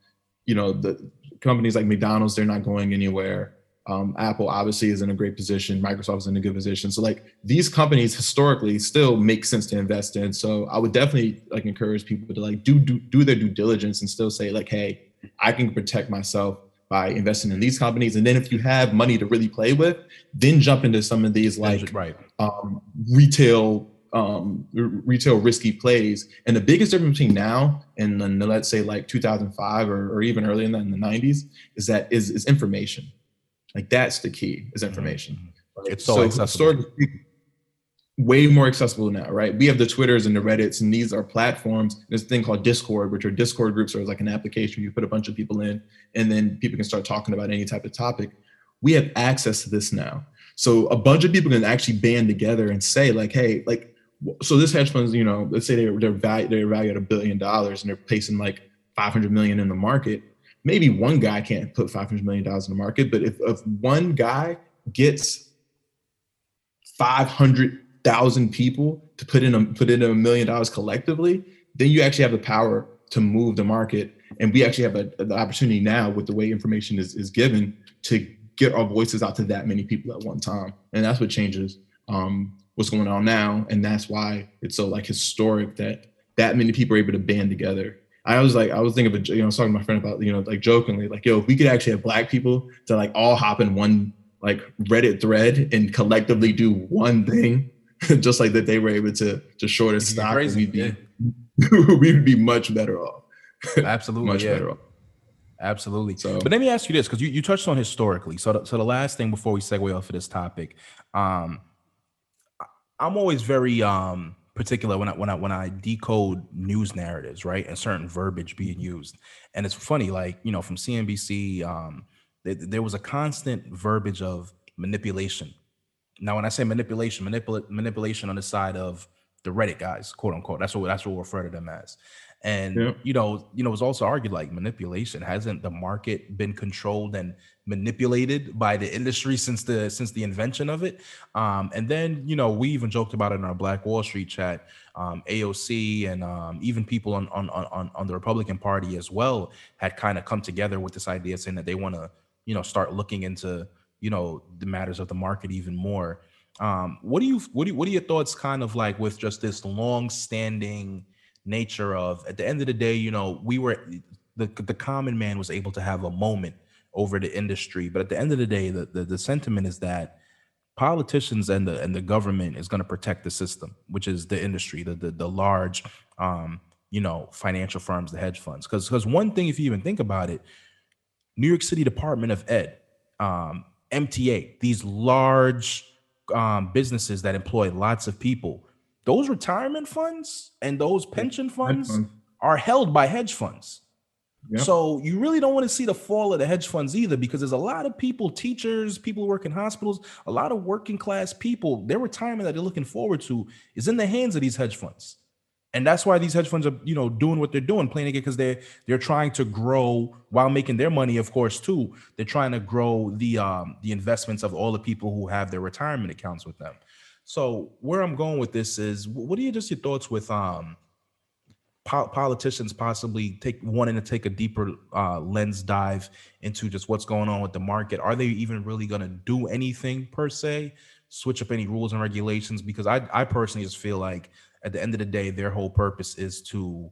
you know, the companies like McDonald's, they're not going anywhere. Um, Apple obviously is in a great position. Microsoft is in a good position. So like these companies historically still make sense to invest in. So I would definitely like encourage people to like do do do their due diligence and still say like, hey, I can protect myself by investing in these companies. And then if you have money to really play with, then jump into some of these like right. um, retail um, retail risky plays. And the biggest difference between now and then let's say like 2005 or, or even earlier in the, in the 90s is that is, is information. Like that's the key is mm-hmm. information. Right? It's so, so accessible. way more accessible now, right? We have the Twitters and the Reddits, and these are platforms. There's a thing called Discord, which are Discord groups, or like an application you put a bunch of people in, and then people can start talking about any type of topic. We have access to this now. So a bunch of people can actually band together and say, like, hey, like so this hedge funds, you know, let's say they're they're valued they're valued at a billion dollars and they're placing like 500 million in the market. Maybe one guy can't put 500 million dollars in the market, but if, if one guy gets 500,000 people to put in a put in a million dollars collectively, then you actually have the power to move the market. And we actually have a, the opportunity now with the way information is, is given to get our voices out to that many people at one time. And that's what changes um, what's going on now. And that's why it's so like historic that that many people are able to band together. I was like, I was thinking of, you know, I was talking to my friend about, you know, like jokingly, like, yo, if we could actually have black people to like all hop in one like Reddit thread and collectively do one thing, just like that they were able to to short a stock, crazy, we'd be yeah. we'd be much better off. Absolutely, much yeah. better off. Absolutely. So, but let me ask you this because you, you touched on historically. So, the, so the last thing before we segue off of this topic, um, I'm always very um particular when I when I when I decode news narratives, right, and certain verbiage being used. And it's funny, like you know, from CNBC, um, there was a constant verbiage of manipulation. Now, when I say manipulation, manipula- manipulation on the side of the Reddit guys, quote unquote. That's what that's what we refer to them as. And yeah. you know, you know, it was also argued like manipulation. Hasn't the market been controlled and manipulated by the industry since the since the invention of it? Um, and then you know, we even joked about it in our Black Wall Street chat. Um, AOC and um, even people on, on on on the Republican Party as well had kind of come together with this idea, saying that they want to you know start looking into you know the matters of the market even more. Um, what do you what do you, what are your thoughts kind of like with just this long standing nature of at the end of the day, you know, we were the the common man was able to have a moment over the industry, but at the end of the day, the the, the sentiment is that politicians and the and the government is going to protect the system, which is the industry, the the, the large um, you know, financial firms, the hedge funds. Because because one thing, if you even think about it, New York City Department of Ed, um, MTA, these large um, businesses that employ lots of people, those retirement funds and those pension funds are held by hedge funds. Yep. So you really don't want to see the fall of the hedge funds either, because there's a lot of people, teachers, people who work in hospitals, a lot of working class people, their retirement that they're looking forward to is in the hands of these hedge funds. And that's why these hedge funds are, you know, doing what they're doing, playing it because they're they're trying to grow while making their money, of course, too. They're trying to grow the um the investments of all the people who have their retirement accounts with them. So where I'm going with this is, what are you just your thoughts with um po- politicians possibly take wanting to take a deeper uh, lens dive into just what's going on with the market? Are they even really going to do anything per se? Switch up any rules and regulations? Because I I personally just feel like at the end of the day, their whole purpose is to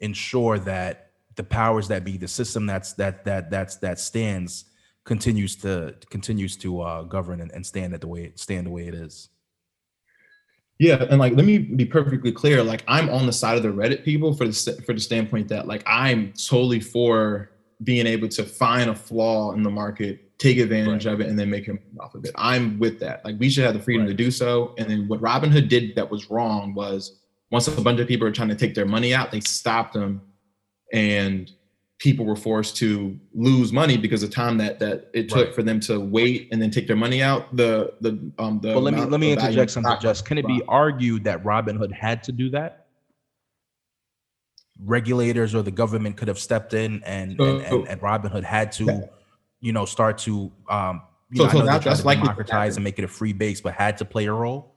ensure that the powers that be, the system that's that that that's that stands continues to continues to uh, govern and, and stand at the way stand the way it is. Yeah, and like let me be perfectly clear. Like I'm on the side of the Reddit people for the for the standpoint that like I'm totally for being able to find a flaw in the market, take advantage right. of it, and then make him off of it. I'm with that. Like we should have the freedom right. to do so. And then what Robinhood did that was wrong was once a bunch of people are trying to take their money out, they stopped them and people were forced to lose money because of time that that it took right. for them to wait and then take their money out. The the um the well, let me let me interject something. Just can it be argued that Robinhood had to do that? Regulators or the government could have stepped in and and, and, and Robinhood had to, you know, start to um you so, know, so I know that, that's like democratize and make it a free base, but had to play a role.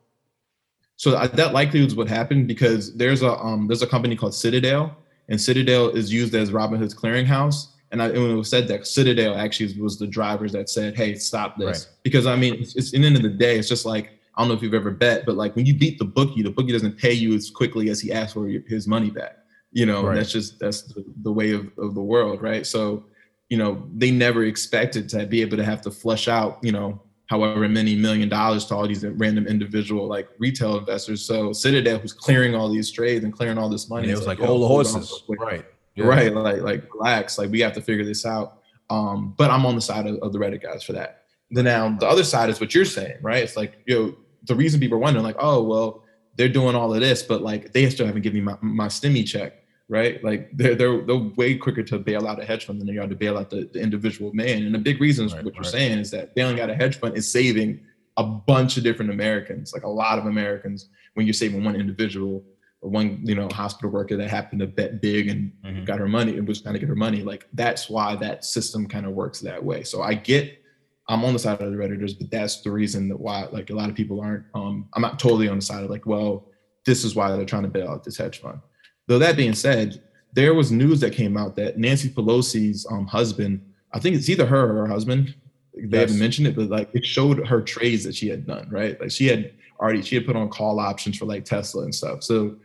So that likely was what happened because there's a um there's a company called Citadel and Citadel is used as Robinhood's clearinghouse. And, I, and when it was said that Citadel actually was the drivers that said, "Hey, stop this," right. because I mean, it's, it's in the end of the day, it's just like I don't know if you've ever bet, but like when you beat the bookie, the bookie doesn't pay you as quickly as he asks for his money back. You know, right. that's just that's the, the way of, of the world, right? So, you know, they never expected to be able to have to flush out, you know, however many million dollars to all these random individual like retail investors. So Citadel, who's clearing all these trades and clearing all this money, and it was like, like hold the horses, right? Yeah. Right, like like relax, like we have to figure this out. Um, but I'm on the side of, of the Reddit guys for that. Then now the other side is what you're saying, right? It's like, you know, the reason people are wondering, like, oh, well, they're doing all of this, but like they still haven't given me my, my stimmy check right? Like they're, they're they're way quicker to bail out a hedge fund than they are to bail out the, the individual man. And the big reason right, what you're saying is that bailing out a hedge fund is saving a bunch of different Americans, like a lot of Americans, when you're saving one individual or one, you know, hospital worker that happened to bet big and mm-hmm. got her money and was trying to get her money. Like that's why that system kind of works that way. So I get I'm on the side of the redditors, but that's the reason that why like a lot of people aren't. Um, I'm not totally on the side of like, well, this is why they're trying to bail out this hedge fund. Though that being said, there was news that came out that Nancy Pelosi's um, husband, I think it's either her or her husband, they yes. haven't mentioned it, but like it showed her trades that she had done, right? Like she had already she had put on call options for like Tesla and stuff. So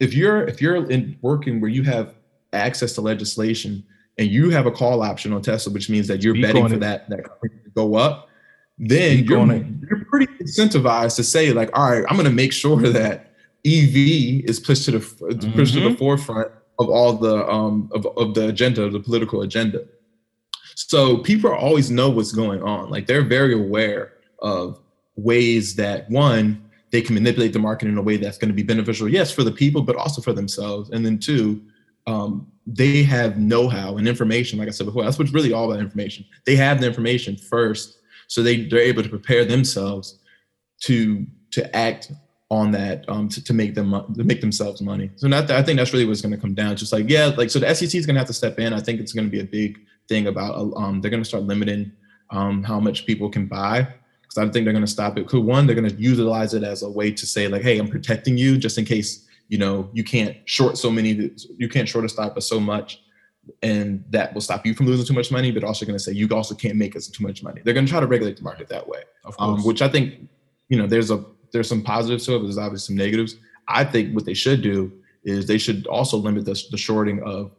if you're if you're in working where you have access to legislation and you have a call option on Tesla, which means that you're betting for that that company to go up, then you're, you're pretty incentivized to say like, all right, I'm going to make sure that EV is pushed to the mm-hmm. pushed to the forefront of all the um of, of the agenda, the political agenda. So people always know what's going on. Like they're very aware of ways that one they can manipulate the market in a way that's going to be beneficial, yes, for the people, but also for themselves. And then two, um, they have know-how and information. Like I said before, that's what's really all about information. They have the information first, so they they're able to prepare themselves to to act on that um, to, to make them to make themselves money. So that, I think that's really what's going to come down. Just like yeah, like so the SEC is going to have to step in. I think it's going to be a big thing about um, they're going to start limiting um, how much people can buy because I think they're going to stop it. Because one, they're going to utilize it as a way to say like, hey, I'm protecting you just in case you know you can't short so many, you can't short a stock by so much, and that will stop you from losing too much money. But also going to say you also can't make us too much money. They're going to try to regulate the market that way, um, which I think you know there's a there's some positives to it, but there's obviously some negatives. I think what they should do is they should also limit the, the shorting of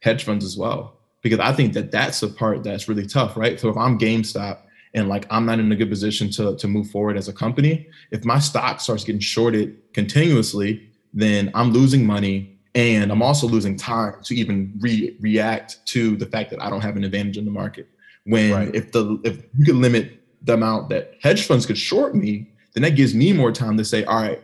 hedge funds as well, because I think that that's the part that's really tough, right? So if I'm GameStop and like I'm not in a good position to to move forward as a company, if my stock starts getting shorted continuously, then I'm losing money and I'm also losing time to even re- react to the fact that I don't have an advantage in the market. When right. if the if you could limit the amount that hedge funds could short me, then that gives me more time to say, all right,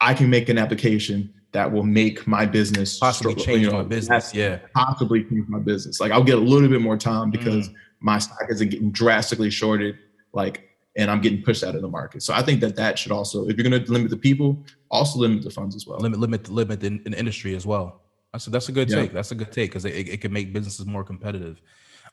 I can make an application that will make my business possibly struggle, change you know, my business. Yeah, possibly change my business. Like I'll get a little bit more time because mm. my stock isn't getting drastically shorted. Like, and I'm getting pushed out of the market. So I think that that should also, if you're going to limit the people, also limit the funds as well. Limit, limit, limit the, the industry as well. That's a, that's a good yeah. take. That's a good take because it, it, it can make businesses more competitive.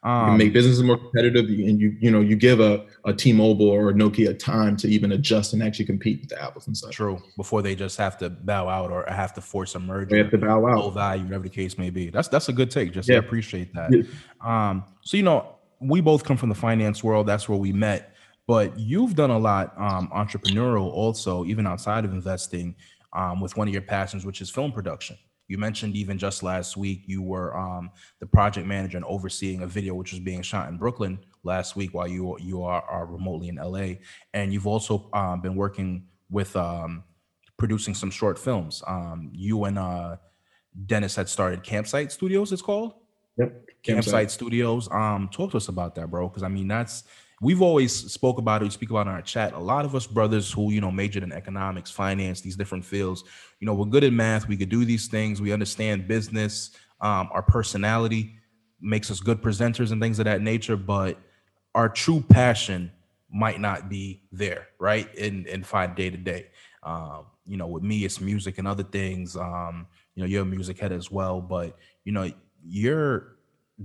Um, make businesses more competitive, and you you know you give a a T-Mobile or a Nokia time to even adjust and actually compete with the Apples and such. True. Before they just have to bow out or have to force a merger. They have to bow out. Low value, whatever the case may be. That's that's a good take. Just yeah. I appreciate that. Yeah. Um, so you know, we both come from the finance world. That's where we met. But you've done a lot um, entrepreneurial also, even outside of investing, um, with one of your passions, which is film production. You mentioned even just last week you were um, the project manager and overseeing a video which was being shot in Brooklyn last week while you you are, are remotely in LA, and you've also um, been working with um, producing some short films. Um, you and uh, Dennis had started Campsite Studios. It's called. Yep. Campsite, Campsite Studios. Um, talk to us about that, bro. Because I mean, that's we've always spoke about it. We speak about it in our chat. A lot of us brothers who you know majored in economics, finance, these different fields. You know, we're good at math. We could do these things. We understand business. Um, our personality makes us good presenters and things of that nature. But our true passion might not be there, right? In in five day to day. Um, you know, with me, it's music and other things. Um, you know, you're a music head as well, but you know, you're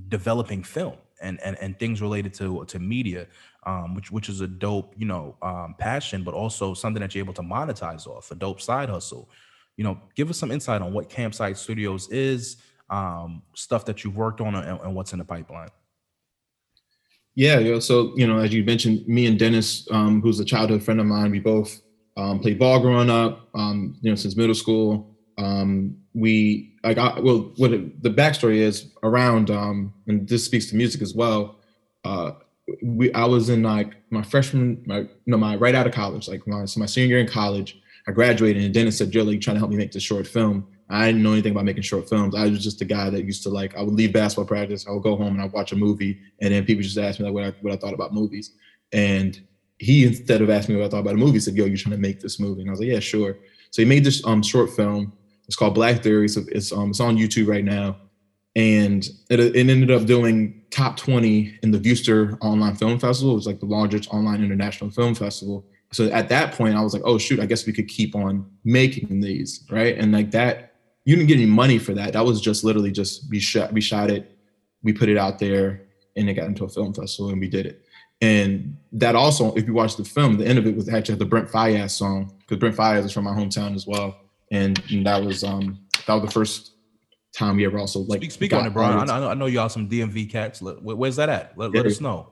developing film and and, and things related to to media, um, which which is a dope you know um, passion, but also something that you're able to monetize off a dope side hustle. You know, give us some insight on what Campsite Studios is, um, stuff that you've worked on, and, and what's in the pipeline. Yeah, yeah. So you know, as you mentioned, me and Dennis, um, who's a childhood friend of mine, we both um, played ball growing up. Um, you know, since middle school. Um, we like I, well what it, the backstory is around um and this speaks to music as well uh we i was in like my freshman my no my right out of college like my so my senior year in college i graduated and dennis said you're like trying to help me make this short film. I didn't know anything about making short films. I was just a guy that used to like i would leave basketball practice i would go home and i'd watch a movie and then people just asked me like what i, what I thought about movies. And he instead of asking me what i thought about a movie said yo you're trying to make this movie? And i was like yeah sure. So he made this um short film it's called Black Theory. So it's um it's on YouTube right now. and it, it ended up doing top 20 in the Viewster Online Film Festival. It was like the largest online international film festival. So at that point, I was like, oh shoot, I guess we could keep on making these, right? And like that, you didn't get any money for that. That was just literally just we shot we shot it, we put it out there, and it got into a film festival, and we did it. And that also, if you watch the film, the end of it was actually the Brent Faiyaz song because Brent Faiyaz is from my hometown as well, and, and that was um that was the first time we ever also like speak, speak on it, bro. I know, I know y'all some DMV cats. Where's that at? Let, let us know.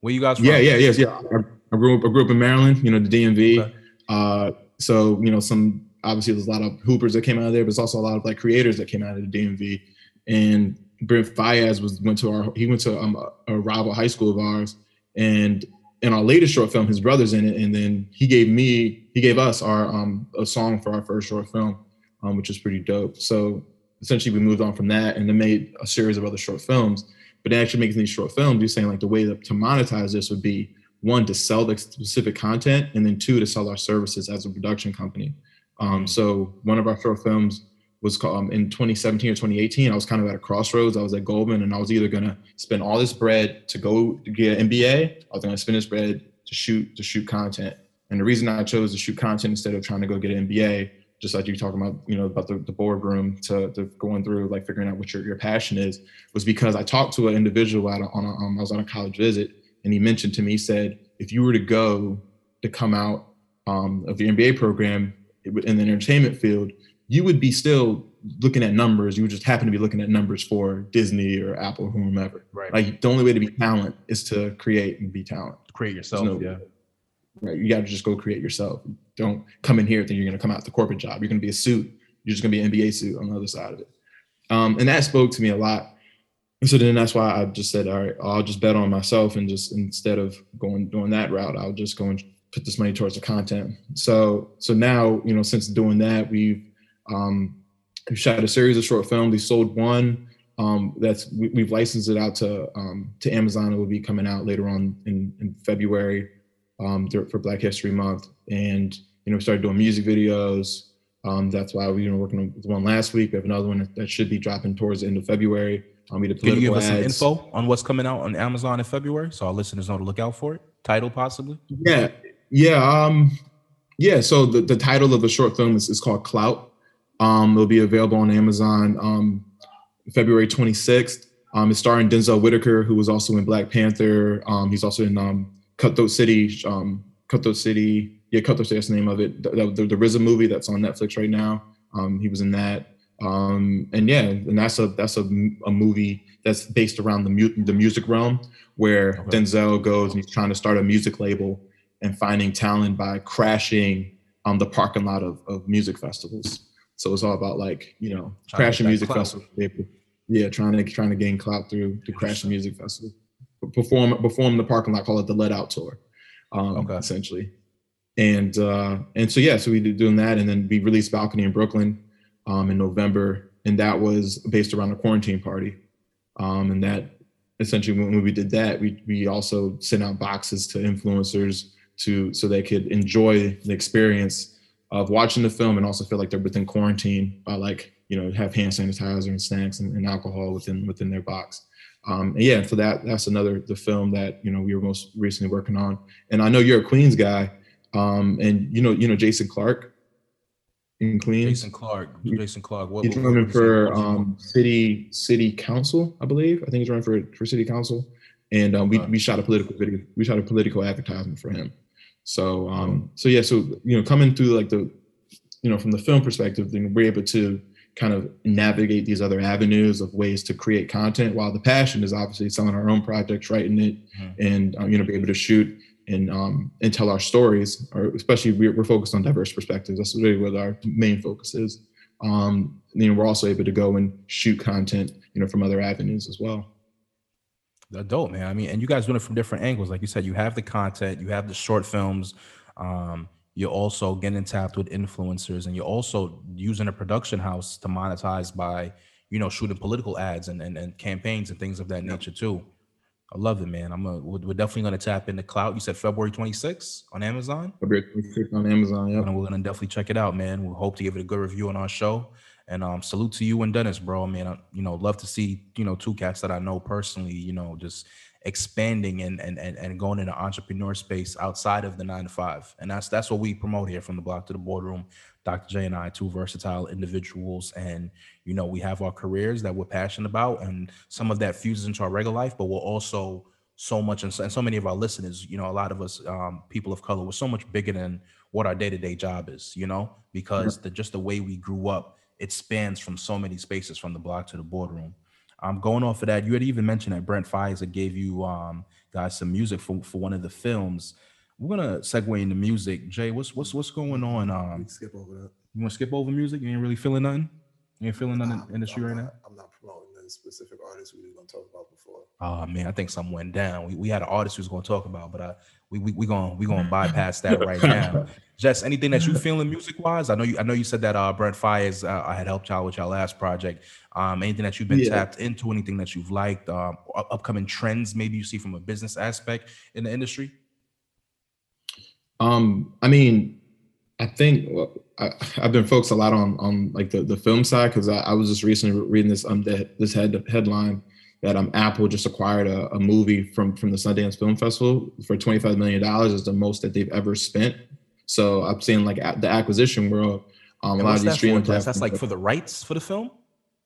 Where you guys? From? Yeah, yeah, yes, yeah. I, I, grew up. I grew up in Maryland. You know the DMV. Okay. Uh, so you know some obviously there's a lot of hoopers that came out of there, but there's also a lot of like creators that came out of the DMV. And Brent Faiyaz was went to our he went to um, a rival high school of ours, and in our latest short film, his brother's in it, and then he gave me he gave us our um a song for our first short film, um, which is pretty dope. So essentially we moved on from that and then made a series of other short films. But actually making these short films, you're saying like the way to, to monetize this would be one to sell the specific content, and then two to sell our services as a production company. Um, mm. so one of our short films was um, in 2017 or 2018. I was kind of at a crossroads. I was at Goldman, and I was either gonna spend all this bread to go get an MBA, I was gonna spend this bread to shoot to shoot content. And the reason I chose to shoot content instead of trying to go get an MBA just like you talking about, you know, about the, the boardroom to, to going through like figuring out what your, your passion is was because I talked to an individual at a, on a, um, I was on a college visit and he mentioned to me, he said, if you were to go to come out um, of your MBA program in the entertainment field, you would be still looking at numbers. You would just happen to be looking at numbers for Disney or Apple or whomever. Right. Like the only way to be talent is to create and be talent. Create yourself. No, yeah. Right. You got to just go create yourself. Don't come in here thinking you're going to come out the corporate job. You're going to be a suit. You're just going to be an MBA suit on the other side of it. Um, and that spoke to me a lot. And so then that's why I just said, all right, I'll just bet on myself and just instead of going doing that route, I'll just go and put this money towards the content. So so now, you know, since doing that, we've um, we shot a series of short films. We sold one. Um, that's we, have licensed it out to um, to Amazon. It will be coming out later on in, in February um, for Black History Month, and you know, we started doing music videos. Um, that's why we were working on one last week. We have another one that should be dropping towards the end of February. Um, we did Can you give us ads. some info on what's coming out on Amazon in February, so our listeners know to look out for it? Title possibly? Yeah, yeah, um, yeah. So the, the title of the short film is, is called Clout. Um, it'll be available on Amazon um, February 26th. Um, it's starring Denzel Whitaker, who was also in Black Panther. Um, he's also in um, Cutthroat City, um, Cutthroat City. Yeah, Cutthroat City. That's the name of it. The, the, the RZA movie that's on Netflix right now. Um, he was in that. Um, and yeah, and that's a that's a, a movie that's based around the mu- the music realm, where okay. Denzel goes and he's trying to start a music label and finding talent by crashing on the parking lot of, of music festivals. So it's all about like you know trying crashing music festivals. Yeah, trying to trying to gain clout through the crashing music festival perform perform the parking lot, call it the Let Out tour, um, okay. essentially. And uh, and so yeah, so we did doing that, and then we released Balcony in Brooklyn um, in November, and that was based around a quarantine party. Um, and that essentially when we did that, we we also sent out boxes to influencers to so they could enjoy the experience of watching the film and also feel like they're within quarantine by like you know have hand sanitizer and snacks and, and alcohol within within their box. Um, and yeah, for that, that's another the film that you know we were most recently working on. And I know you're a Queens guy, um, and you know you know Jason Clark in Queens. Jason Clark. Jason Clark. What, he's running for um, city city council, I believe. I think he's running for for city council. And um, we we shot a political video. We shot a political advertisement for him. So um, so yeah, so you know, coming through like the you know from the film perspective, then we're able to kind of navigate these other avenues of ways to create content while the passion is obviously selling our own projects writing it mm-hmm. and um, you know be able to shoot and um, and tell our stories or especially we're, we're, focused on diverse perspectives. That's really what our main focus is. Um, and then we're also able to go and shoot content you know from other avenues as well adult man. I mean and you guys doing it from different angles. Like you said you have the content you have the short films um, you're also getting tapped with influencers and you're also using a production house to monetize by you know shooting political ads and, and, and campaigns and things of that nature too. I love it man. I'm a, we're definitely going to tap into clout. You said february 26th on amazon? February 26th on amazon yeah we're going to definitely check it out man. We we'll hope to give it a good review on our show And um, salute to you and Dennis, bro. Man, I, you know, love to see you know two cats that I know personally. You know, just expanding and and and, and going into entrepreneur space outside of the nine to five. And that's that's what we promote here from the block to the boardroom. Dr. J and I, two versatile individuals, and you know, we have our careers that we're passionate about, and some of that fuses into our regular life, but we're also so much and so, and so many of our listeners, you know, a lot of us um, people of color, we're so much bigger than what our day-to-day job is, you know, because the just the way we grew up, it spans from so many spaces from the block to the boardroom. Um, going off of that, you had even mentioned that Brent Faiyaz gave you um, guys some music for, for one of the films. We're gonna segue into music. Jay, what's what's what's going on? Um, skip over that. you want to skip over music? You ain't really feeling nothing. You ain't feeling nothing in the industry I'm right now. I'm not the specific artists we were gonna talk about before. Oh man, I think something went down. We, we had an artist who's going to talk about, but uh, we we we going we going to bypass that right now. Jess, anything that you feeling music wise? I know you I know you said that uh Brent Faiyaz uh, I had helped y'all with y'all last project. Um, anything that you've been Yeah. tapped into? Anything that you've liked? Um, upcoming trends maybe you see from a business aspect in the industry. Um, I mean, I think well, I, I've been focused a lot on on like the, the film side because I, I was just recently reading this um the, this head headline that um Apple just acquired a, a movie from from the Sundance Film Festival for twenty five million dollars is the most that they've ever spent. So I'm seeing like at the acquisition world, um, a lot of these streaming for? Jess? That's like for the rights for the film.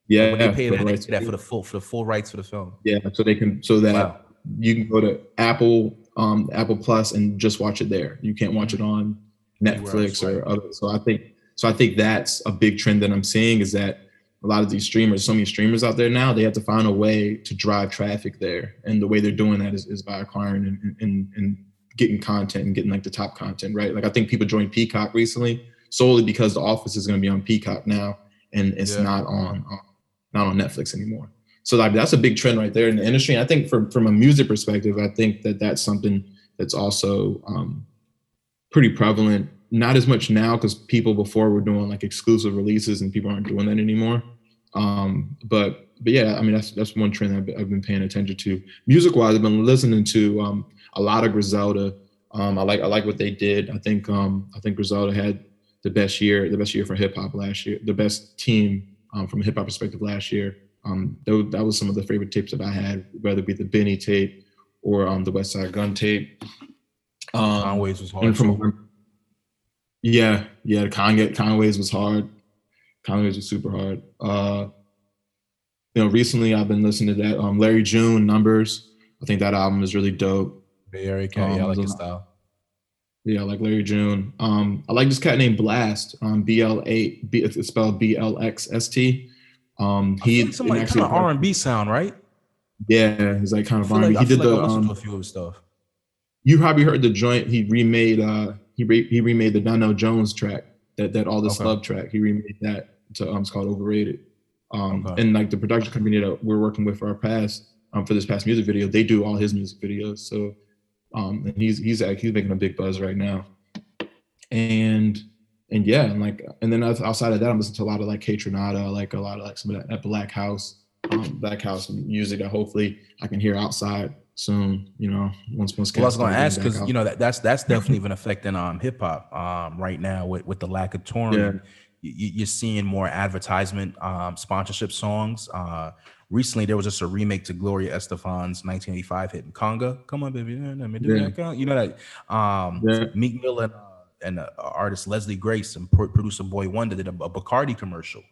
yeah, they pay for that, the rights pay that for the full for the full rights for the film. yeah, so they can so that Wow. you can go to Apple, um, Apple Plus, and just watch it there. You can't watch it on Netflix or other. So I think so. I think that's a big trend that I'm seeing is that a lot of these streamers, so many streamers out there now, they have to find a way to drive traffic there, and the way they're doing that is, is by acquiring and, and and getting content and getting like the top content, right? Like I think people joined Peacock recently solely because The Office is going to be on Peacock now, and it's Yeah. not on uh, not on Netflix anymore. So like that's a big trend right there in the industry. And I think from from a music perspective, I think that that's something that's also um, pretty prevalent. Not as much now because people before were doing like exclusive releases and people aren't doing that anymore. Um, but but yeah, I mean that's that's one trend I've been, I've been paying attention to. Music wise, I've been listening to um, a lot of Griselda. Um, I like I like what they did. I think um, I think Griselda had the best year, the best year for hip hop last year, the best team um, from a hip hop perspective last year. Um, that, that was some of the favorite tapes that I had, whether it be the Benny tape or um, the Westside Gunn tape. Um, Conway's was hard. from yeah, yeah, Kanye Conway's was hard. Conway's was super hard. Uh, you know, recently I've been listening to that um, Larry June Numbers. I think that album is really dope. Bay Area cat. yeah, I um, like his style. Yeah, I like Larry June. Um, I like this cat named Blxst. Um, B L A B. It's spelled B L X S T. Um, he feel like kind of R and B sound, right? Yeah, he's like kind of feel R&B. He did like the um, a few of his stuff. You probably heard the joint he remade uh he re- he remade the Donell Jones track that that all this Okay. love track. He remade that to um it's called overrated. Um Okay. and like the production company that we're working with for our past um for this past music video they do all his music videos. So um and he's he's like he's making a big buzz right now. And and yeah and like and then outside of that I'm listening to a lot of like Kaytranada like a lot of like some of that, that Black House um Black House music that hopefully I can hear outside soon you know once once Well, I was going to ask because you know that that's that's definitely been affecting um hip hop um right now with with the lack of touring. Yeah. You, you're seeing more advertisement um sponsorship songs. Uh, recently there was just a remake to Gloria Estefan's 1985 hit Conga. Come on, baby, let me do Yeah. that. You know that um Yeah. Meek Mill and, uh, and uh, artist Leslie Grace and pro- producer Boy Wonder did a, a Bacardi commercial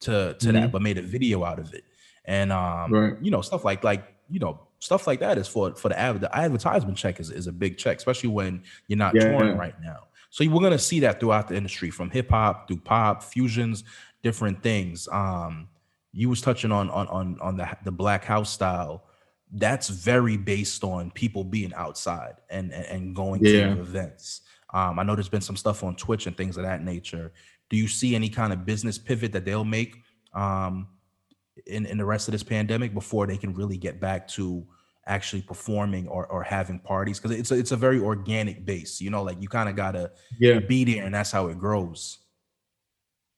to to that, Mhm. but made a video out of it. And um, Right. you know, stuff like like you know, stuff like that is for for the ad, the advertisement check is, is a big check, especially when you're not Yeah. touring right now. So we're gonna see that throughout the industry, from hip hop through pop, fusions, different things. Um, you was touching on on on on the the black house style. That's very based on people being outside and and, and going Yeah. to events. Um, I know there's been some stuff on Twitch and things of that nature. Do you see any kind of business pivot that they'll make um, in, in the rest of this pandemic before they can really get back to actually performing or, or having parties? Because it's a, it's a very organic base, you know, like you kind of gotta Yeah, be there and that's how it grows.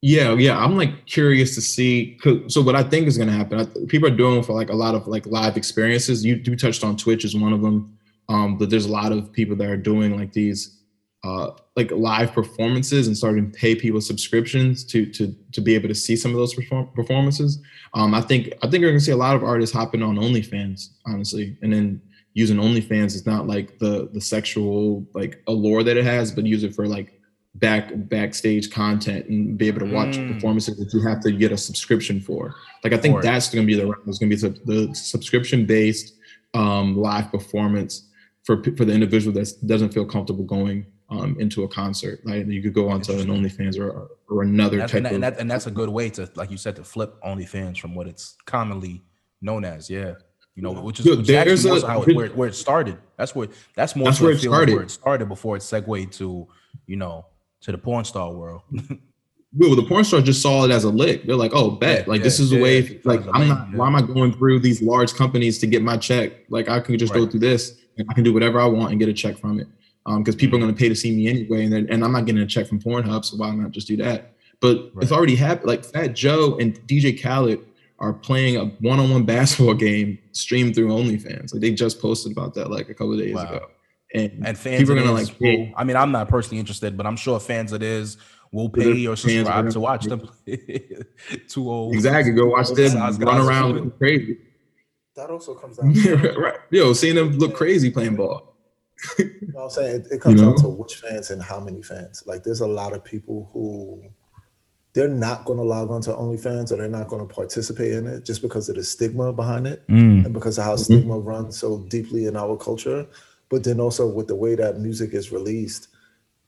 yeah, yeah. I'm like curious to see So what I think is going to happen, I, people are doing for like a lot of like live experiences. You you touched on Twitch as one of them. Um, but there's a lot of people that are doing like these uh, like live performances and starting to pay people subscriptions to to to be able to see some of those perform- performances. Um, I think I think we're gonna see a lot of artists hopping on OnlyFans, honestly, and then using OnlyFans is not like the the sexual like allure that it has, but use it for like back backstage content and be able to watch Mm. performances that you have to get a subscription for. Like I think that's going to be the it's going to be sub- the subscription based um, live performance for for the individual that doesn't feel comfortable going um, into a concert. Like you could go onto an OnlyFans or or another That's, type and, that, of and, that, and that's a good way to, like you said, to flip OnlyFans from what it's commonly known as. Yeah, you know, which is, Look, which is a- how it, where, it- where it started. That's where that's more That's where it like where started. it started before it segued to you know to the porn star world. well, the porn star just saw it as a lick. They're like, oh, bet. Yeah, Like this yeah, is a yeah, way. it's Like a I'm not. Why am I going through these large companies to get my check? Like I can just go through this. And I can do whatever I want and get a check from it. Um, because people are Mm-hmm. going to pay to see me anyway, and and I'm not getting a check from Pornhub, so why not just do that? But it's already happened. Like Fat Joe and DJ Khaled are playing a one-on-one basketball game streamed through OnlyFans. Like they just posted about that like a couple of days Wow. ago. And, and fans, people are gonna like will- I mean, I'm not personally interested, but I'm sure fans of this will pay or subscribe to watch gonna them. Two old Exactly. Go watch them oversized run guys around shooting. looking crazy. That also comes down. To, right. Yo, seeing them look crazy playing ball. You know what I'm saying? It, it comes You down know? to which fans and how many fans. Like, there's a lot of people who they're not going to log on to OnlyFans or they're not going to participate in it just because of the stigma behind it Mm, and because of how Mhm. stigma runs so deeply in our culture. But then also with the way that music is released,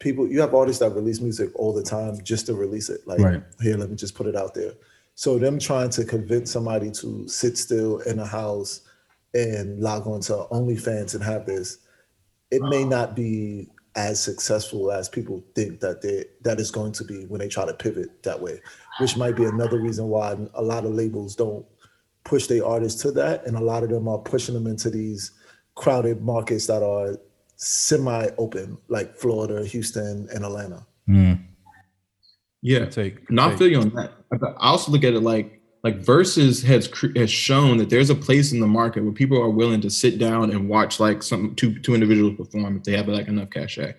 people you have artists that release music all the time just to release it. Like, Right. here, let me just put it out there. So them trying to convince somebody to sit still in a house and log on to OnlyFans and have this, it may not be as successful as people think that they that is going to be when they try to pivot that way, which might be another reason why a lot of labels don't push their artists to that, and a lot of them are pushing them into these crowded markets that are semi-open, like Florida, Houston, and Atlanta. mm. Yeah. Take, No, I take- feel you on that. But I also look at it like like Verzuz has has shown that there's a place in the market where people are willing to sit down and watch like some two two individuals perform if they have like enough cachet.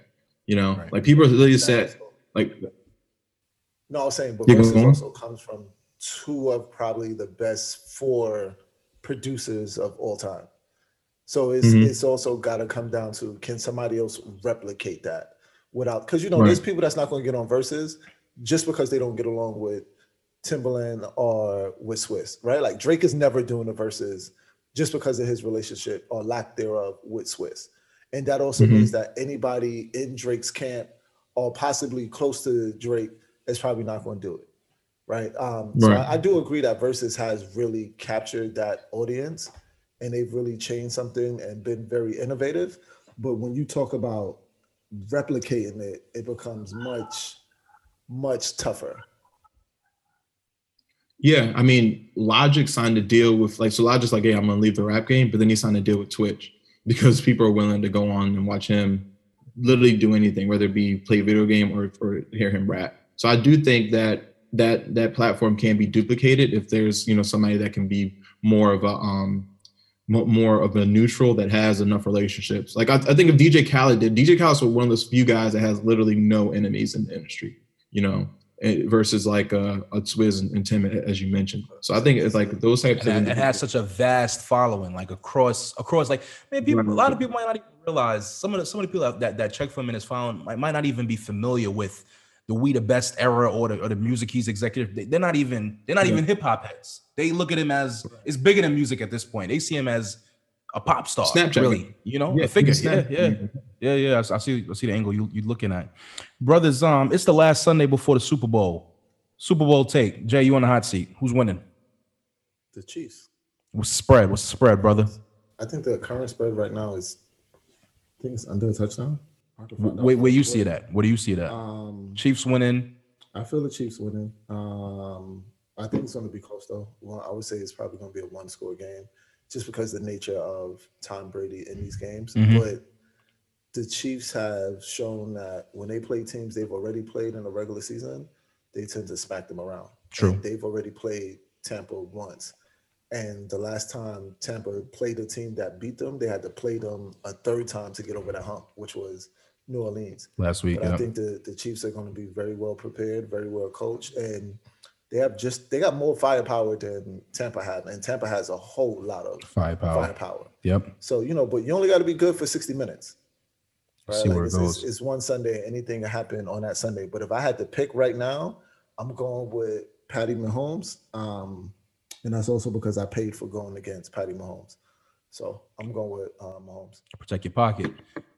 You know, Right. like people are really set. Like No, I was saying, but Verzuz also comes from two of probably the best four producers of all time. So it's Mhm. it's also got to come down to can somebody else replicate that without because you know Right. there's people that's not going to get on Verzuz just because they don't get along with Timbaland or with Swizz, right? Like Drake is never doing the Verzuz just because of his relationship or lack thereof with Swizz. And that also Mhm. means that anybody in Drake's camp or possibly close to Drake is probably not going to do it. Right. Um, so Right. I, I do agree that Verzuz has really captured that audience and they've really changed something and been very innovative. But when you talk about replicating it, it becomes much, much tougher. Yeah, I mean, Logic signed a deal with like so Logic's like, hey, I'm gonna leave the rap game, but then he signed a deal with Twitch because people are willing to go on and watch him literally do anything, whether it be play a video game or or hear him rap. So I do think that that that platform can be duplicated if there's you know somebody that can be more of a um more of a neutral that has enough relationships. Like I, I think if DJ Khaled did, DJ Khaled's one of those few guys that has literally no enemies in the industry. You know, versus like uh, a Swizz and, and Tim, as you mentioned. So I think it's like those types and of it, it has such a vast following, like across across. Like man, people, a lot of people might not even realize some of the some of the people that that check and his following might, might not even be familiar with the We the Best era or the or the music he's executive. They, they're not even they're not Yeah. even hip hop heads. They look at him as it's bigger than music at this point. They see him as a pop star, Snapchat. really. You know, Yeah, a figure. Yeah, yeah. Yeah, yeah. I I see. I see the angle you you're looking at, brothers. Um, it's the last Sunday before the Super Bowl. Super Bowl take. Jay, you on the hot seat? Who's winning? The Chiefs. What's the spread? What's the spread, brother? I think the current spread right now is, I think it's under a touchdown. Wait, where you see that? at? Where do you see that? Um, Chiefs winning. I feel the Chiefs winning. Um, I think it's going to be close though. Well, I would say it's probably going to be a one-score game, just because the nature of Tom Brady in these games. Mhm. But the Chiefs have shown that when they play teams they've already played in the regular season, they tend to smack them around. True. And they've already played Tampa once. And the last time Tampa played a team that beat them, they had to play them a third time to get over that hump, which was New Orleans. last week. But I think the, the Chiefs are going to be very well prepared, very well coached, and they have just they got more firepower than Tampa had, and Tampa has a whole lot of Firepower. firepower. Yep. So you know, but you only got to be good for sixty minutes. See where it it's, it's- goes. it's one Sunday, anything can happen on that Sunday. But if I had to pick right now, I'm going with Patty Mahomes, um, and that's also because I paid for going against Patty Mahomes. So I'm going with uh, Mahomes. Protect your pocket.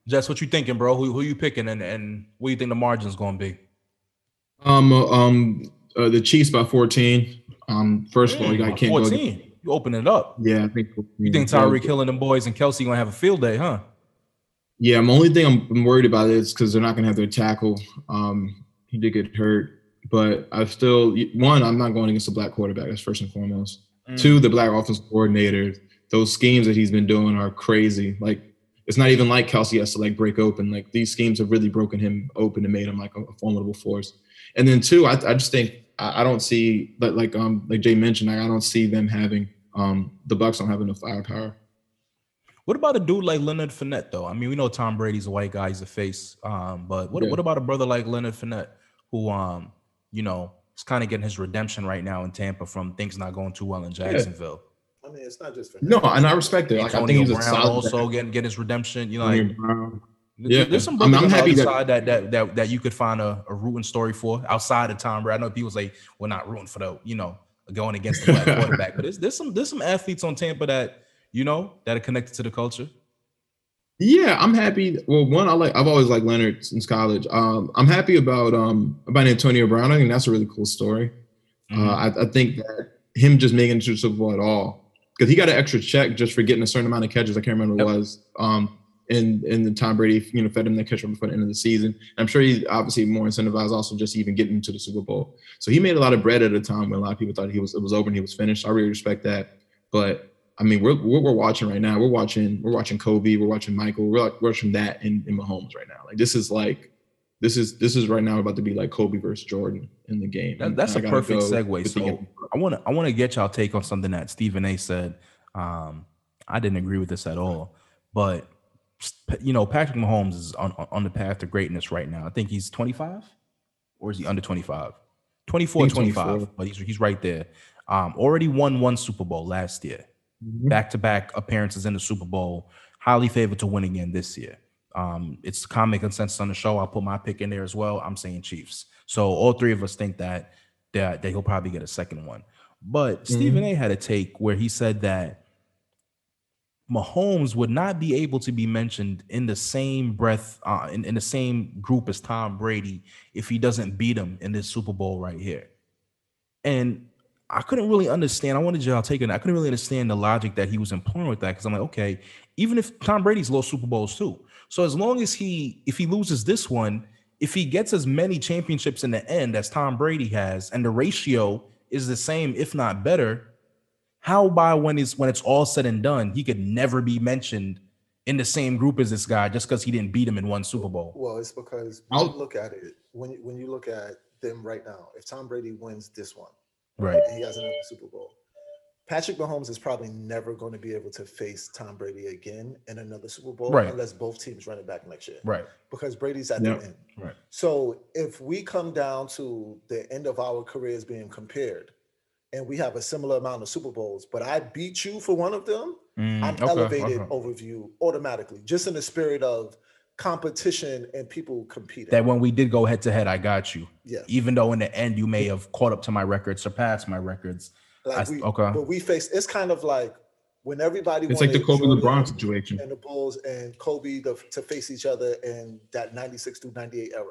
Jess, what you thinking, bro? Who who you picking, and and what you think the margin's going to be? Um, uh, um, uh, the Chiefs by 14. Um, first of all, you Mm, got can't go. 14. You open it up. Yeah, I think. You think Tyreek Hill and them boys and Kelce gonna have a field day, huh? Yeah, my only thing I'm, I'm worried about is because they're not going to have their tackle. Um, he did get hurt, but I still one. I'm not going against a black quarterback. That's first and foremost. Mm. Two, the black offense coordinator. Those schemes that he's been doing are crazy. Like it's not even like Kelce has to like break open. Like these schemes have really broken him open and made him like a, a formidable force. And then two, I, I just think I, I don't see but like um like Jay mentioned, I, I don't see them having um the Bucs don't have enough firepower. What about a dude like Leonard Fournette, though? I mean, we know Tom Brady's a white guy, he's a face. Um, but what, Yeah. what about a brother like Leonard Fournette, who um, you know, is kind of getting his redemption right now in Tampa from things not going too well in Jacksonville. I mean, it's not just for No, and I respect it. Like I think Antonio he's a Brown solid also getting getting his redemption. You know, like Yeah. there's some I'm- brothers I'm happy other that- that that that that you could find a, a rooting story for outside of Tom Brady. I know people say we're not rooting for the, you know, going against the black quarterback, but there's there's some there's some athletes on Tampa that you know that are connected to the culture. Yeah, I'm happy. Well, one, I like. I've always liked Leonard since college. Um, I'm happy about um about Antonio Brown. I think that's a really cool story. Mhm. Uh, I, I think that him just making it to the Super Bowl at all because he got an extra check just for getting a certain amount of catches. I can't remember what Yep. it was. Um, and and the Tom Brady, you know, fed him the catch right before the end of the season. I'm sure he's obviously more incentivized also just even getting to the Super Bowl. So he made a lot of bread at a time when a lot of people thought he was it was over and he was finished. I really respect that. But I mean, we're what we're watching right now. We're watching we're watching Kobe. We're watching Michael. We're like, watching that in, in Mahomes right now. Like this is like this is this is right now about to be like Kobe versus Jordan in the game. That- that's a perfect go segue. So. I want to I want to get y'all take on something that Stephen A. said. Um, I didn't agree with this at all, but you know Patrick Mahomes is on on the path to greatness right now. I think he's 25, or is he under 25? 24, 25, 24. but he's he's right there. Um, already won one Super Bowl last year. Back to back appearances in the Super Bowl. Highly favored to win again this year. Um, it's common consensus on the show. I'll put my pick in there as well. I'm saying Chiefs. So all three of us think that that, that he'll probably get a second one. But Stephen A had a take where he said that Mahomes would not be able to be mentioned in the same breath, uh, in, in the same group as Tom Brady if he doesn't beat him in this Super Bowl right here. And I couldn't really understand. I wanted y'all it. I couldn't really understand the logic that he was employing with that because I'm like, okay, even if Tom Brady's lost Super Bowls too, so as long as he, if he loses this one, if he gets as many championships in the end as Tom Brady has, and the ratio is the same, if not better, how by when it's when it's all said and done, he could never be mentioned in the same group as this guy just because he didn't beat him in one Super Bowl. Well, it's because when I'll- you look at it, when you, when you look at them right now, if Tom Brady wins this one, Right. and he has another Super Bowl, Patrick Mahomes is probably never going to be able to face Tom Brady again in another Super Bowl Right. unless both teams run it back next year. Right. Because Brady's at Yep. the end. Right. So if we come down to the end of our careers being compared, and we have a similar amount of Super Bowls, but I beat you for one of them, Mm, I'm okay, elevated okay. over you automatically, just in the spirit of competition and people competing. That when we did go head to head, I got you. yeah, Even though in the end you may have caught up to my records, surpassed my records. like I- we, okay. but we face. It's kind of like when everybody. It's like the Kobe Jordan LeBron situation. and the Bulls and Kobe to, to face each other in that 96 to 98 era.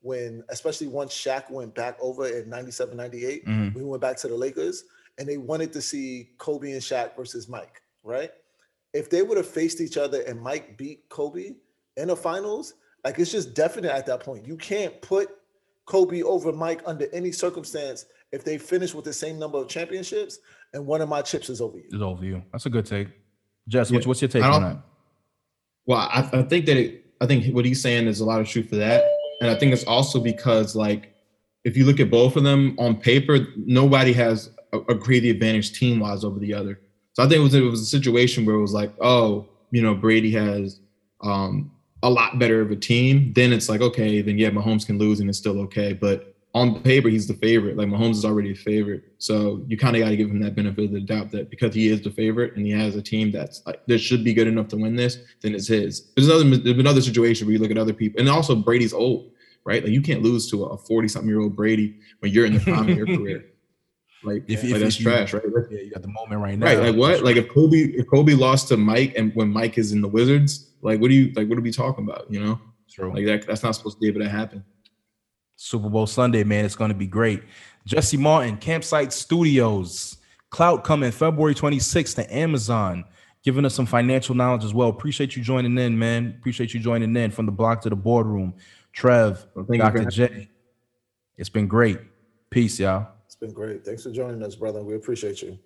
When, especially once Shaq went back over in 97, 98, Mhm. we went back to the Lakers and they wanted to see Kobe and Shaq versus Mike, right? If they would have faced each other and Mike beat Kobe in the finals, like it's just definite at that point. You can't put Kobe over Mike under any circumstance if they finish with the same number of championships and one of my chips is over you. Is over you. That's a good take. Jess, what's, Yeah. what's your take on don't- that? Well, I, I think that it, I think what he's saying is a lot of truth for that, and I think it's also because like if you look at both of them on paper, nobody has a, a great advantage team wise over the other. So I think it was it was a situation where it was like, oh, you know, Brady has um, a lot better of a team, then it's like, okay, then yeah, Mahomes can lose and it's still okay. But on paper, he's the favorite. Like Mahomes is already a favorite. So you kind of got to give him that benefit of the doubt that because he is the favorite and he has a team that's like that should be good enough to win this, then it's his. There's another there's been other situation where you look at other people, and also Brady's old, right? Like you can't lose to a 40 something year old Brady when you're in the prime of your career. Like, If- like if- that's you- trash, right? Yeah, you got the moment right now. Right. Like what? Like if Kobe if Kobe lost to Mike and when Mike is in the Wizards, like what do you like what are we talking about? You know? True. Like that that's not supposed to be able to happen. Super Bowl Sunday, man. It's going to be great. Jesse Martin, Campsite Studios, Clout coming February 26th to Amazon, giving us some financial knowledge as well. Appreciate you joining in, man. Appreciate you joining in from the block to the boardroom. Trev, Well, thank you for Dr. J. It's been great. Peace, y'all. Been great. Thanks for joining us, brother. We appreciate you.